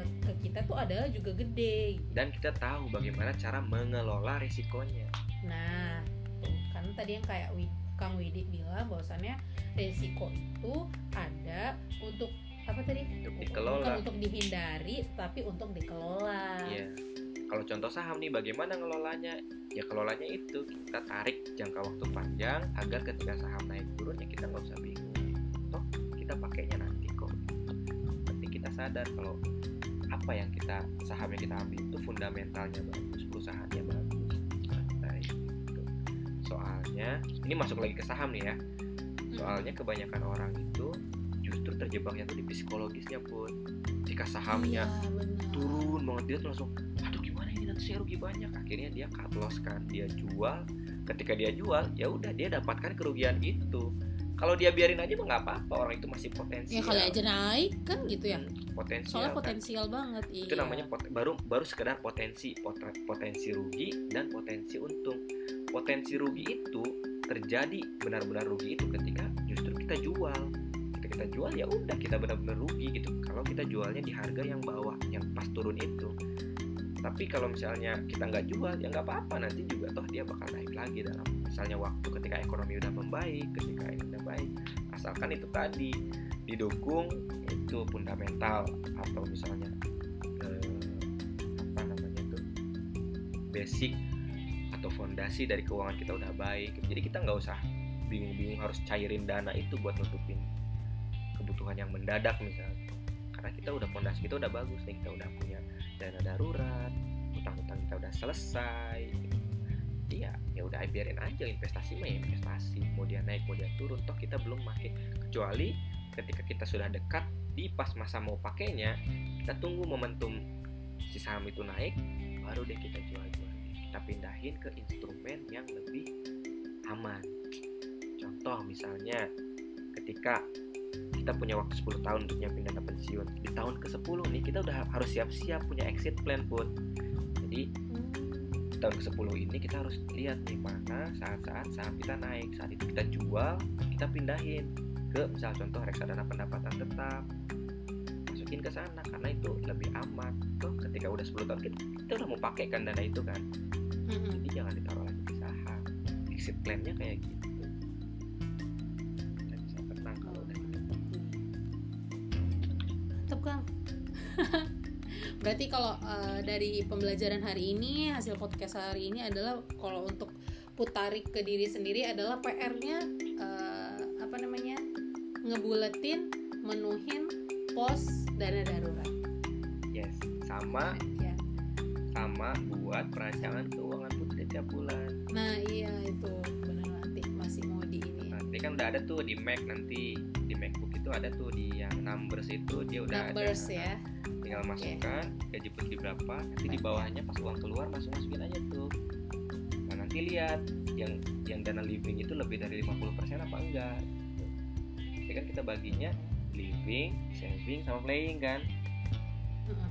kita tuh adalah juga gede dan kita tahu bagaimana cara mengelola risikonya nah tuh kan tadi yang kayak Kang Widi bilang bahwasannya resiko itu ada untuk apa tadi untuk bukan dikelola untuk dihindari tapi untuk dikelola Iya. Kalau contoh saham nih, bagaimana ngelolanya? Ya kelolanya itu kita tarik jangka waktu panjang agar ketika saham naik turun ya kita nggak usah bingung. Toh kita pakainya nanti kok. Nanti kita sadar kalau apa yang kita saham yang kita ambil itu fundamentalnya bagus, perusahaannya bagus. Nah, itu. Soalnya ini masuk lagi ke saham nih ya. Soalnya kebanyakan orang itu justru terjebaknya tuh di psikologisnya pun. Jika sahamnya Iya, turun banget dia tuh langsung aduh gimana ini nanti saya rugi banyak akhirnya dia cut loss kan dia jual ketika dia jual ya udah dia dapatkan kerugian itu kalau dia biarin aja mah nggak apa-apa orang itu masih potensial. Ya kali aja naik kan gitu ya. Hmm, potensial soalnya kan. potensial banget iya. itu namanya pot- baru baru sekedar potensi pot- potensi rugi dan potensi untung. Potensi rugi itu terjadi benar-benar rugi itu ketika justru kita jual. Ketika kita jual ya udah kita benar-benar rugi gitu. Kalau kita jualnya di harga yang bawah yang pas turun itu tapi kalau misalnya kita nggak jual ya nggak apa-apa. Nanti juga toh dia bakal naik lagi dalam misalnya waktu ketika ekonomi udah membaik ketika ini udah baik. Asalkan itu tadi didukung itu fundamental atau misalnya eh, apa namanya itu basic atau fondasi dari keuangan kita udah baik. Jadi kita nggak usah bingung-bingung harus cairin dana itu buat nutupin kebutuhan yang mendadak misalnya. Karena kita udah fondasi kita udah bagus nih kita udah punya dana darurat utang-utang kita udah selesai gitu. Iya, ya udah biarin aja investasi mah ya investasi. Mau dia naik mau dia turun toh kita belum pakai. Kecuali ketika kita sudah dekat di pas masa mau pakainya kita tunggu momentum si saham itu naik baru deh kita jual-jual. Kita pindahin ke instrumen yang lebih aman. Contoh misalnya ketika kita punya waktu 10 tahun untuk nyiapin dana pensiun. Di tahun ke-10 nih kita udah harus siap-siap punya exit plan pun jadi di tahun ke-10 ini kita harus lihat nih mana saat-saat saham kita naik. Saat itu kita jual kita pindahin ke misal contoh reksadana pendapatan tetap masukin ke sana karena itu lebih aman. Toh ketika udah 10 tahun kita, kita udah mau pakai kan dana itu kan. Mm-mm. jadi jangan ditaruh lagi di saham. Exit plan-nya kayak gitu Berarti kalau eh, dari pembelajaran hari ini hasil podcast hari ini adalah kalau untuk putarik ke diri sendiri adalah PR-nya eh, apa namanya ngebuletin, menuhin pos dana darurat. yes sama Ya. sama buat perancangan keuangan putri tiap bulan Nah iya itu benar nanti masih mau di ini. nanti kan udah ada tuh di Mac nanti itu ada tuh di yang numbers itu dia udah Numbers ada ya. tinggal masukkan gaji putri berapa nanti di bawahnya pas uang keluar masuk masukin aja tuh nah nanti lihat yang yang dana living itu lebih dari 50% apa enggak Jadi kan kita baginya living saving sama playing kan.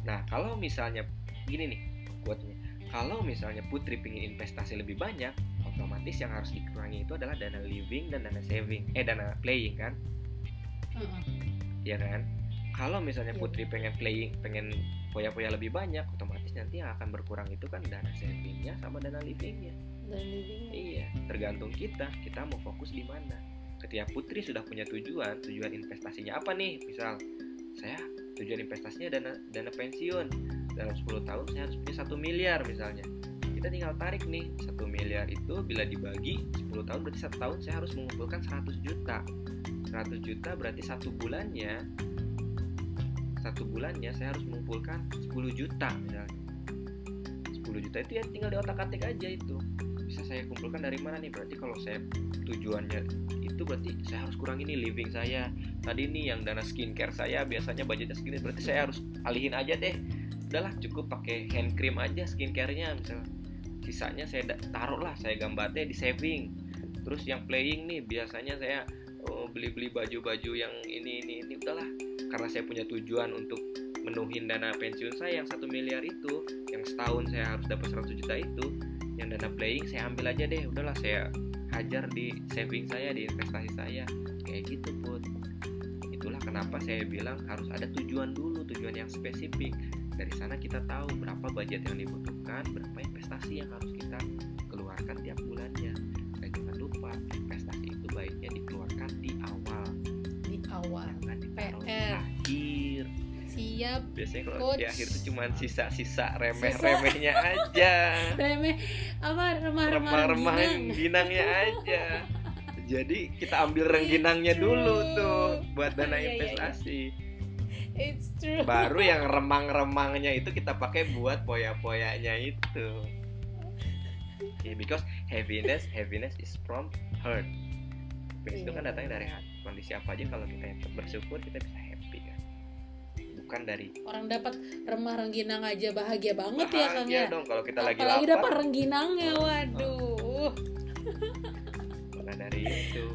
Nah, kalau misalnya gini nih quote-nya. Kalau misalnya Putri pingin investasi lebih banyak, otomatis yang harus dikurangi itu adalah dana living dan dana saving. Eh, dana playing kan? Ya kan? Kalau misalnya Iya, Putri pengen playing, pengen poya-poya lebih banyak, otomatis nanti yang akan berkurang itu kan dana savingnya sama dana livingnya. Dan living Iya, tergantung kita. Kita mau fokus di mana. Ketika Putri sudah punya tujuan, tujuan investasinya apa nih? Misal, saya tujuan investasinya dana dana pensiun. Dalam 10 tahun saya harus punya satu miliar misalnya. Kita tinggal tarik nih satu miliar itu bila dibagi 10 tahun berarti satu tahun saya harus mengumpulkan 100 juta. 100 juta berarti satu bulannya satu bulannya saya harus mengumpulkan 10 juta misalnya. 10 juta itu ya tinggal di otak atik aja itu. Bisa saya kumpulkan dari mana nih? Berarti kalau saya tujuannya itu berarti saya harus kurang ini living saya. Tadi nih yang dana skincare saya biasanya budgetnya segini berarti saya harus alihin aja deh. Udahlah cukup pakai hand cream aja skincarenya. Misalnya sisanya saya taruh lah saya gambarnya di saving. Terus yang playing nih biasanya saya beli-beli baju-baju yang ini ini ini udahlah. Karena saya punya tujuan untuk menuhin dana pensiun saya yang satu miliar itu yang setahun saya harus dapat 100 juta itu yang dana playing saya ambil aja deh. Udahlah saya hajar di saving saya di investasi saya. Kayak gitu put. Itulah kenapa saya bilang harus ada tujuan dulu tujuan yang spesifik. Dari sana kita tahu berapa budget yang dibutuhkan berapa investasi yang harus kita keluarkan tiap bulannya. Dan jangan lupa investasi itu baiknya dikeluarkan di PR. akhir. siap biasanya kalau di akhir itu cuma sisa-sisa remeh-remehnya aja. *laughs* Remeh apa remah-remah rengginang. rengginangnya aja. Jadi kita ambil rengginangnya dulu tuh buat dana Iya, iya, iya. investasi it's true. Baru yang remang-remangnya itu kita pakai buat poya-poyanya itu. Okay, because happiness happiness is from heart happiness itu kan Iya. datangnya dari hati kondisi apa aja kalau kita yang bersyukur kita bisa happy kan? Bukan dari orang dapat remah rengginang aja bahagia banget ya Kang bahagia ya? dong kalau kita lagi apalagi dapat lapar rengginangnya Oh, waduh. Maka dari itu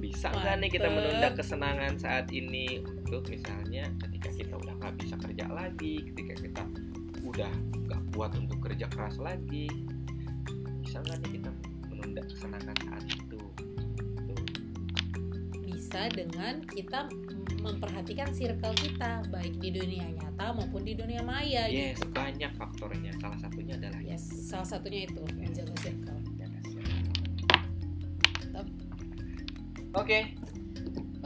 bisa nggak nih kita menunda kesenangan saat ini? Untuk misalnya ketika kita udah nggak bisa kerja lagi, ketika kita udah nggak kuat untuk kerja keras lagi, bisa nggak nih kita menunda kesenangan saat itu? Bisa dengan kita memperhatikan circle kita baik di dunia nyata maupun di dunia maya Yes, gitu banyak faktornya. Salah satunya adalah yes salah satunya itu menjaga circle. Oke,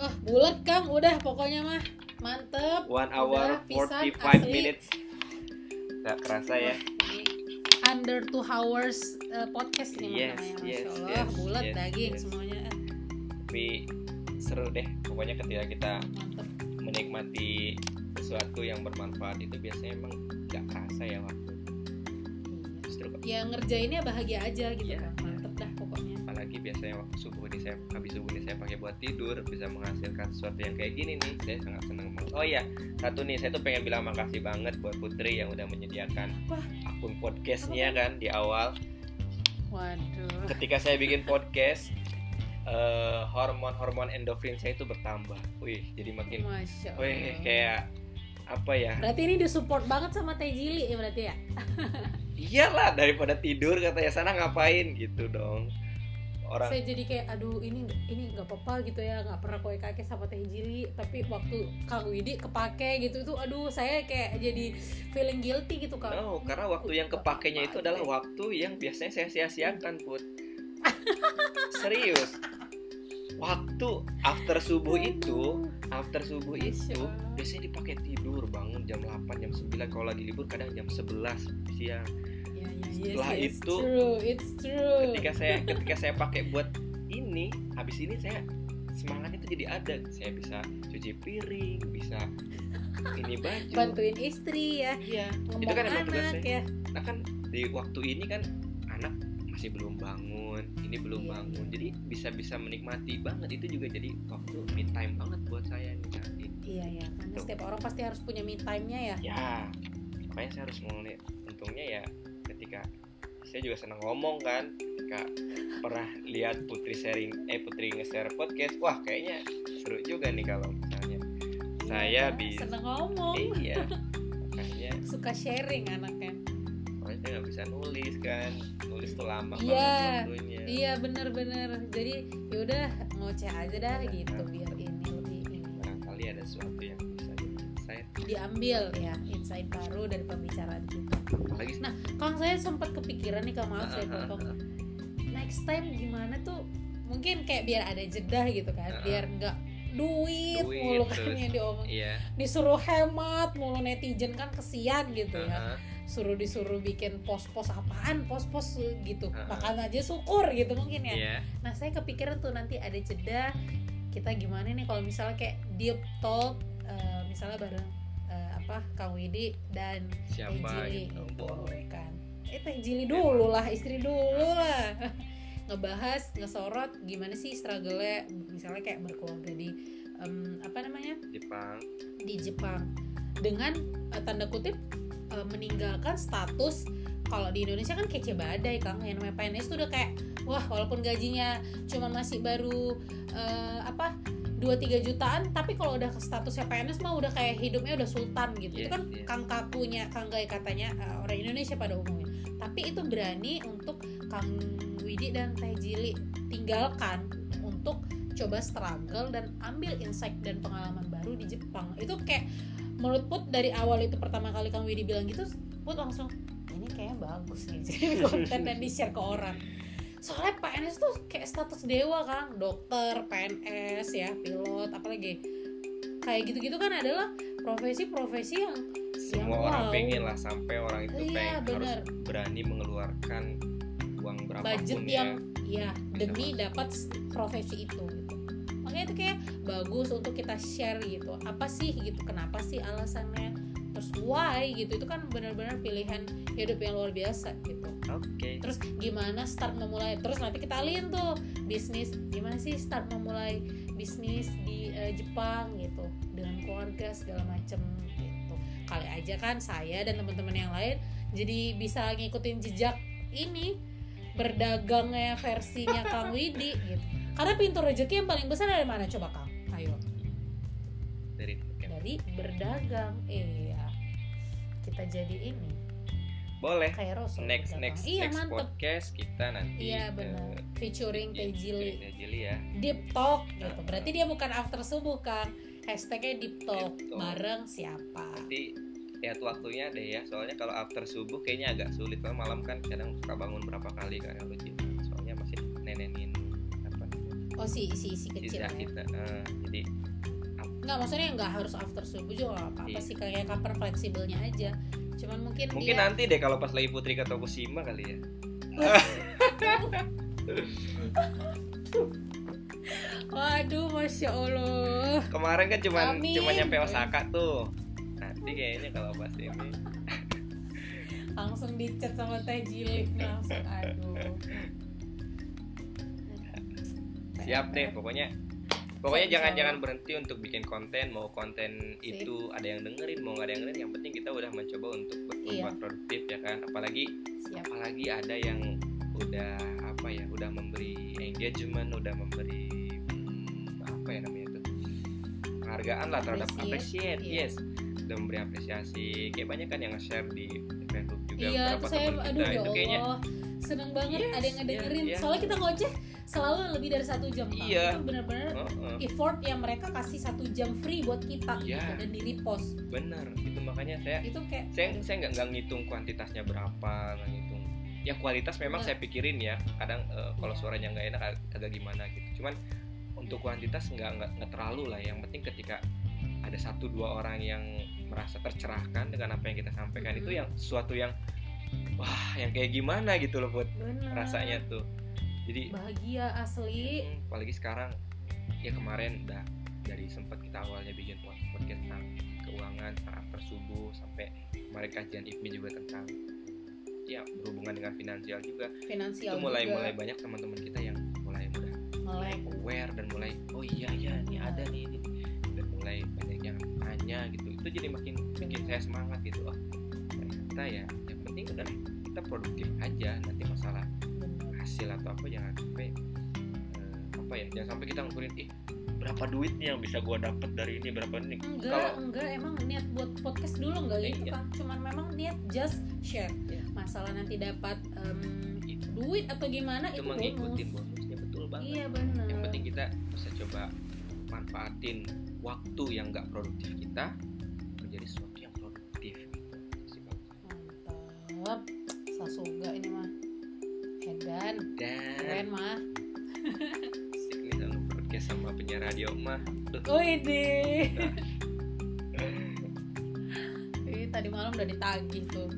oh bulat kang udah pokoknya mah mantep one hour 45 asli. minutes. Gak kerasa ya? Under two hours uh, podcast nih Yes, makanya masya yes, Allah yes, bulat yes, daging yes. semuanya Tapi seru deh. Pokoknya ketika kita menikmati sesuatu yang bermanfaat itu biasanya emang gak kerasa ya waktu justru ya ngerjainnya bahagia aja gitu Iya. kan. Mantep dah pokoknya. Apalagi biasanya waktu subuh ini saya habis subuh ini saya pakai buat tidur bisa menghasilkan sesuatu yang kayak gini nih. Saya sangat senang banget. Oh iya satu nih saya tuh pengen bilang makasih banget buat Putri yang udah menyediakan Apa? akun podcastnya kan di awal. Waduh. Ketika saya bikin podcast eh, hormon-hormon endorfin saya itu bertambah. Wih jadi makin masya Allah. wih kayak apa ya? Berarti ini disupport banget sama Teh Jili ya berarti ya? *laughs* Iyalah daripada tidur katanya sana ngapain gitu dong? Orang saya jadi kayak aduh ini ini nggak apa-apa gitu ya nggak pernah kue kakek sama teh jili tapi waktu Kang Widi kepake gitu itu aduh saya kayak jadi feeling guilty gitu kang no karena waktu yang kepakainya itu adalah waktu yang biasanya saya sia-siakan put serius. Waktu after subuh itu after subuh itu biasanya dipakai tidur bangun jam 8 jam 9 kalau lagi libur kadang jam 11 siang. Ya, ya, Setelah yes, itu, true, it's true. ketika saya *laughs* ketika saya pakai buat ini habis ini saya semangat itu jadi ada. Saya bisa cuci piring bisa ini baju. Bantuin istri ya iya ngomong itu kan emang anak tugasnya ya. Nah kan di waktu ini kan masih belum bangun ini belum Iya, bangun. Jadi bisa bisa menikmati banget itu juga jadi waktu me time banget buat saya nih saat ini iya ya karena setiap orang pasti harus punya me time-nya ya. Ya makanya saya harus mulai untungnya ya ketika saya juga senang ngomong kan ketika pernah lihat Putri sharing eh Putri nge-share podcast wah kayaknya seru juga nih kalau misalnya saya Iya, bisa seneng ngomong. Iya *laughs* makanya suka sharing anaknya bisa nulis kan. Nulis tuh lama Iya, banget waktunya iya bener-bener jadi yaudah ngoceh aja dah gitu biar ini lebih ini. Barangkali ada sesuatu yang bisa jadi insight. Diambil ya insight baru dari pembicaraan kita. Apalagi Nah, Kang saya sempat kepikiran nih Kang maaf saya Ah, ah, potong. Next time gimana tuh mungkin kayak biar ada jeda gitu kan, Ah, ah. biar nggak duit, Duit, mulu kan yang diomong. iya. Disuruh hemat mulu netizen kan kesian gitu ya. Suruh disuruh bikin pos-pos apaan, pos-pos gitu. Makan aja syukur gitu mungkin ya. iya. Nah, saya kepikiran tuh nanti ada jeda kita gimana nih kalau misalnya kayak deep talk eh, misalnya bareng eh, apa Kang Widi dan siapa Jili gitu. Gitu kan? Eh teh jili dulu lah istri dulu lah. *laughs* Ngebahas ngesorot gimana sih struggle misalnya kayak berkeluarga di em, apa namanya? Jepang di Jepang. Dengan eh, tanda kutip eh, meninggalkan status kalau di Indonesia kan kece badai kang. Yang namanya PNS tuh udah kayak wah walaupun gajinya cuma masih baru eh, apa 2-3 jutaan tapi kalau udah ke statusnya PNS mah udah kayak hidupnya udah sultan gitu. Itu Yes, kan yes. kang kakunya kang Gai katanya eh, orang Indonesia pada umumnya. Tapi itu berani untuk Kang Widi dan Teh Jili tinggalkan untuk coba struggle dan ambil insight dan pengalaman baru di Jepang. Itu kayak menurut Put dari awal itu pertama kali Kang Widi bilang gitu Put langsung ini kayaknya bagus nih *laughs* jadi konten dan di share ke orang soalnya PNS tuh kayak status dewa Kang dokter PNS ya pilot apalagi kayak gitu-gitu kan adalah profesi-profesi yang semua Yang orang wow. pengen lah sampai orang itu Iya, pengen harus bener. berani mengeluarkan uang berapapun budget ya yang ya demi dapat profesi itu. Makanya itu kayak bagus untuk kita share gitu. Apa sih gitu? Kenapa sih alasannya? Terus why gitu? Itu kan benar-benar pilihan hidup yang luar biasa gitu. Oke. Terus gimana start memulai? Terus nanti kita alihin tuh bisnis. Gimana sih start memulai bisnis di eh, Jepang gitu? Dengan keluarga segala macem gitu. Kali aja kan saya dan teman-teman yang lain jadi bisa ngikutin jejak ini berdagangnya versinya Kang Widi gitu karena pintu rezeki yang paling besar dari mana coba Kang ayo dari dari berdagang iya kita jadi ini boleh kayak Rasul next berdagang. next iya next mantep podcast kita nanti Iya benar. Featuring Teh Jili. Teh Jili ya Deep Talk gitu. Ah. Berarti dia bukan after subuh kan. Hashtagnya Deep Talk. Deep Talk. Bareng siapa? nanti lihat waktunya deh ya soalnya kalau after subuh kayaknya agak sulit soalnya malam kan kadang suka bangun berapa kali kan kalau Oh si si si kecil ya. kita Eh, jadi Enggak maksudnya nggak harus after subuh juga nggak apa-apa Iya. sih kayak kapan fleksibelnya aja. Cuman mungkin mungkin dia nanti deh kalau pas lagi Putri ke Tokushima kali ya *laughs* Waduh, masya Allah. kemarin kan cuma cuma nyampe Osaka tuh nanti kayaknya kalau pas ini Langsung dicat sama Teh Jili langsung aduh. Siap deh pokoknya pokoknya Siap, jangan insya jangan Allah. berhenti untuk bikin konten mau konten Sip. itu ada yang dengerin mau nggak ada yang dengerin yang penting kita udah mencoba untuk Iya. berbuat produktif ya kan apalagi Siap. apalagi ada yang udah apa ya udah memberi engagement udah memberi hmm, apa ya namanya itu penghargaan lah terhadap Appreciate, appreciate iya. yes udah memberi apresiasi kayak banyak kan yang nge-share di Facebook juga Iya, beberapa teman aduh kita ya itu kayaknya Allah. Seneng banget Yes, ada yang ngedengerin. iya, iya. Soalnya kita ngoceh selalu lebih dari satu jam. Iya. Itu benar-benar Heeh, effort yang mereka kasih satu jam free buat kita Iya. gitu, dan di repost bener itu makanya saya itu kayak saya saya nggak nggak ngitung kuantitasnya berapa nggak ngitung ya kualitas memang saya pikirin ya kadang eh, kalau Iya. suaranya nggak enak ag- agak gimana gitu cuman untuk kuantitas nggak nggak terlalu lah yang penting ketika ada satu dua orang yang merasa tercerahkan dengan apa yang kita sampaikan itu Mhm. yang sesuatu yang wah yang kayak gimana gitu loh buat bener. rasanya tuh. Jadi bahagia asli. Hmm, apalagi sekarang ya kemarin udah dari sempat kita awalnya bikin pod- podcast tentang keuangan tentang after subuh sampai kemarin kajian IPMI juga tentang ya berhubungan dengan finansial juga. Finansial itu mulai juga. mulai banyak teman-teman kita yang mulai udah melek aware dan mulai oh iya iya ini ada nih ini dan mulai banyak yang nanya gitu. Itu jadi makin bikin saya semangat gitu. Oh ternyata ya penting udah kita produktif aja nanti masalah hasil atau apa jangan sampai eh, apa ya jangan sampai kita ngukurin ih berapa duit nih yang bisa gua dapet dari ini berapa ini? Enggak Kalau- enggak. Emang niat buat podcast dulu enggak? Gitu Iya. kan. Cuman memang niat just share. Iya. masalah nanti dapat Itu. duit atau gimana itu itu, mengikuti bonus bonusnya betul banget. Iya benar. Yang penting kita bisa coba manfaatin waktu yang nggak produktif kita sasuga ini mah Edan dan keren mah. Asik nih kalau podcast sama penyiar radio mah. Oh ini Ih, tadi malam udah ditagih tuh.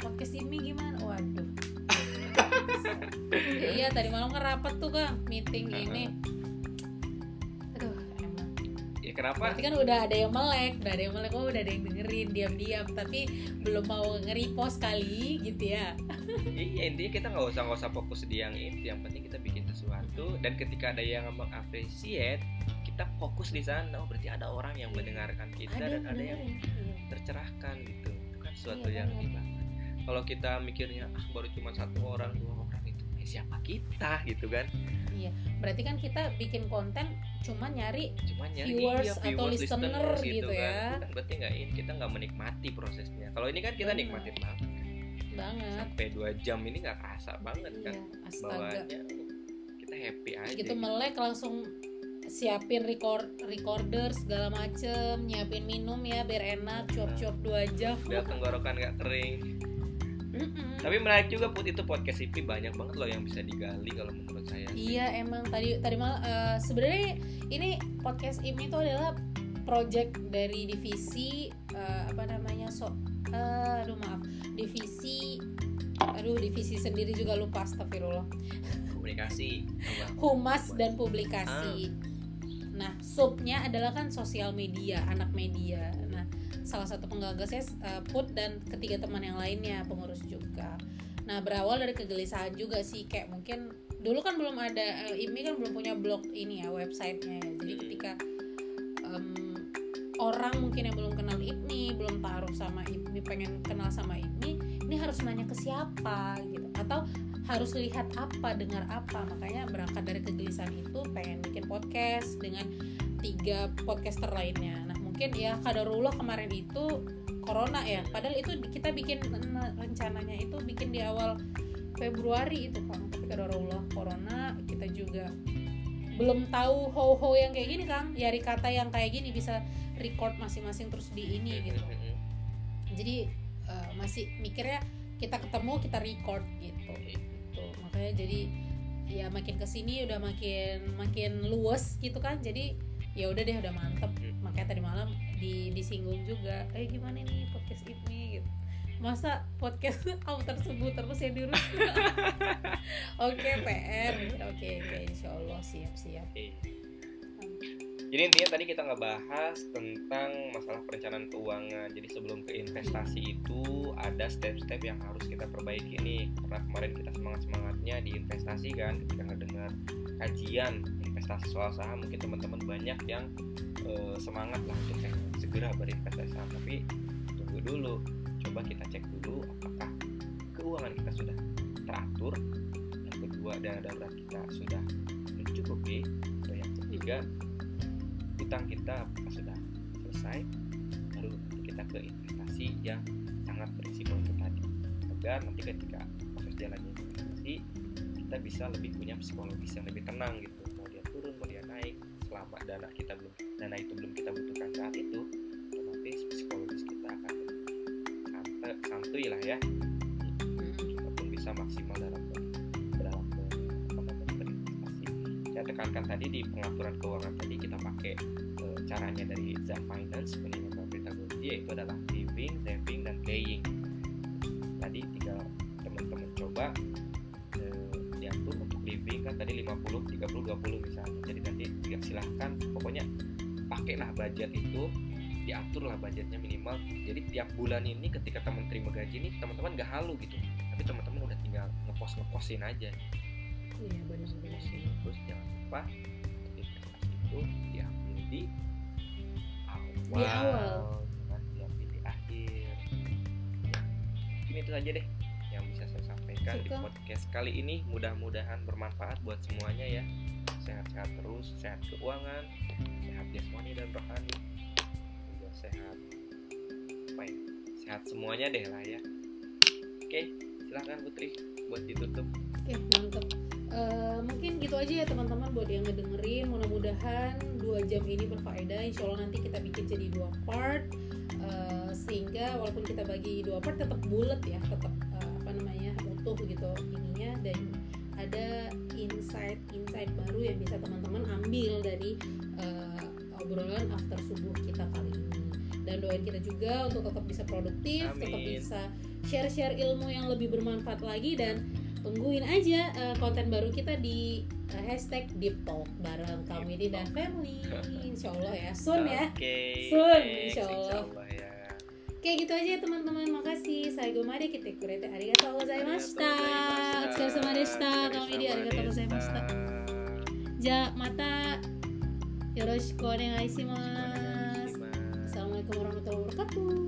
Podcast ini gimana? Waduh. *laughs* Iya tadi malam kan rapat tuh kang meeting ini kenapa? Berarti kan udah ada yang melek, udah ada yang melek, oh udah ada yang dengerin diam-diam, tapi belum mau nge-repost kali gitu ya. iya intinya kita nggak usah nggak usah fokus di yang itu. Yang penting kita bikin sesuatu. Dan ketika ada yang mengapresiasi kita fokus di sana. Oh berarti ada orang yang mendengarkan kita dan ada yang. Iya. tercerahkan gitu. Itu kan suatu Iya yang ini banget kalau kita mikirnya ah baru cuma satu orang dua siapa kita gitu kan Iya, berarti kan kita bikin konten cuma nyari cuma nyari Viewers iya, atau listener listeners gitu kan. ya. Kan berarti nggak ini kita nggak menikmati prosesnya kalau ini kan kita Benar. nikmatin banget banget. sampai dua jam ini nggak kerasa banget kan Iya, astaga. bawaannya kita happy aja Gitu melek langsung siapin record recorder segala macem, nyiapin minum ya biar enak, cuap-cuap dua jam. biar tenggorokan nggak kering Mm-mm. tapi menarik juga put itu podcast IP banyak banget loh yang bisa digali kalau menurut saya Iya emang tadi tadi malah eh, sebenarnya ini podcast ini itu adalah project dari divisi eh, apa namanya so eh, aduh maaf divisi aduh divisi sendiri juga lupa astagfirullah komunikasi apa? humas dan publikasi Ah. nah subnya adalah kan sosial media anak media nah salah satu penggagasnya eh, put dan ketiga teman yang lainnya pengurus juga nah berawal dari kegelisahan juga sih kayak mungkin dulu kan belum ada eh, IMI kan belum punya blog ini ya websitenya ya. jadi Hmm. ketika em, orang mungkin yang belum kenal IPMI belum taruh sama IPMI pengen kenal sama IPMI ini harus nanya ke siapa gitu atau harus lihat apa dengar apa makanya berangkat dari kegelisahan itu pengen bikin podcast dengan tiga podcaster lainnya nah mungkin ya kadarullah kemarin itu corona ya. Padahal itu kita bikin rencananya itu bikin di awal Februari itu kan tapi kadarullah corona kita juga belum tahu ho-ho yang kayak gini kang. Yari kata yang kayak gini bisa record masing-masing terus di ini gitu. jadi eh, masih mikirnya kita ketemu kita record gitu. Gitu. Makanya jadi ya makin ke sini udah makin makin luas gitu kan jadi ya udah deh udah mantep Hmm. makanya tadi malam di disinggung juga eh gimana nih podcast ini gitu masa podcast *laughs* kamu tersebut terus ya dirus *laughs* oke PR oke oke insya Allah siap siap. Jadi intinya tadi kita ngebahas tentang masalah perencanaan keuangan. Jadi sebelum ke investasi itu ada step-step yang harus kita perbaiki nih. Karena kemarin kita semangat-semangatnya di investasi kan, ketika ngedengar kajian investasi soal saham, mungkin teman-teman banyak yang eh, semangat lah untuk segera berinvestasi saham. Tapi tunggu dulu, coba kita cek dulu apakah keuangan kita sudah teratur. Yang kedua dana darurat kita sudah mencukupi. Dan yang ketiga utang kita apakah sudah selesai baru kita ke investasi yang sangat berisiko itu tadi agar nanti ketika proses jalannya investasi kita bisa lebih punya psikologis yang lebih tenang gitu. Mau dia turun mau dia naik selama dana kita belum dana itu belum kita butuhkan saat itu otomatis psikologis kita akan santai santuy lah ya. Kita pun bisa maksimal dalam dalam berinvestasi. Saya tekankan tadi di pengaturan keuangan tadi kita pakai eh, caranya dari The Finance penilaian Pedagogi yaitu adalah living, saving, dan playing tadi tinggal teman-teman coba tadi 50, 30, 20 misalnya. Jadi nanti ya silahkan pokoknya pakailah budget itu diaturlah budgetnya minimal. Jadi tiap bulan ini ketika teman terima gaji ini teman-teman gak halu gitu. Tapi teman-teman udah tinggal ngepost ngepostin aja. Iya benar terus jangan lupa investasi itu diambil di awal, Di awal. jangan diambil di akhir. Ya, mungkin itu saja deh yang bisa saya sampaikan di Suka. podcast kali ini mudah-mudahan bermanfaat buat semuanya ya sehat-sehat terus sehat keuangan sehat jasmani dan rohani juga sehat apa ya sehat semuanya deh lah ya oke silahkan Putri buat ditutup Oke, mantep. Eh, mungkin gitu aja ya teman-teman buat yang ngedengerin. Mudah-mudahan dua jam ini berfaedah. Insya Allah nanti kita bikin jadi dua part, Eh, sehingga walaupun kita bagi dua part tetap bulat ya, tetap utuh gitu ininya dan ada insight-insight baru yang bisa teman-teman ambil dari eh, obrolan after subuh kita kali ini. Dan doain kita juga untuk tetap bisa produktif, tetap Amin. bisa share-share ilmu yang lebih bermanfaat lagi dan tungguin aja eh, konten baru kita di eh, hashtag deep talk bareng Kamidi dan family insya Allah ya *laughs* soon ya. Soon, next, insya Allah. kayak gitu aja ya teman-teman makasih saya Gomari kita kurete arigatou gozaimashita otsukaresama deshita kami di arigatou gozaimashita じゃあまたよろしくお願いします。Assalamualaikum warahmatullahi wabarakatuh.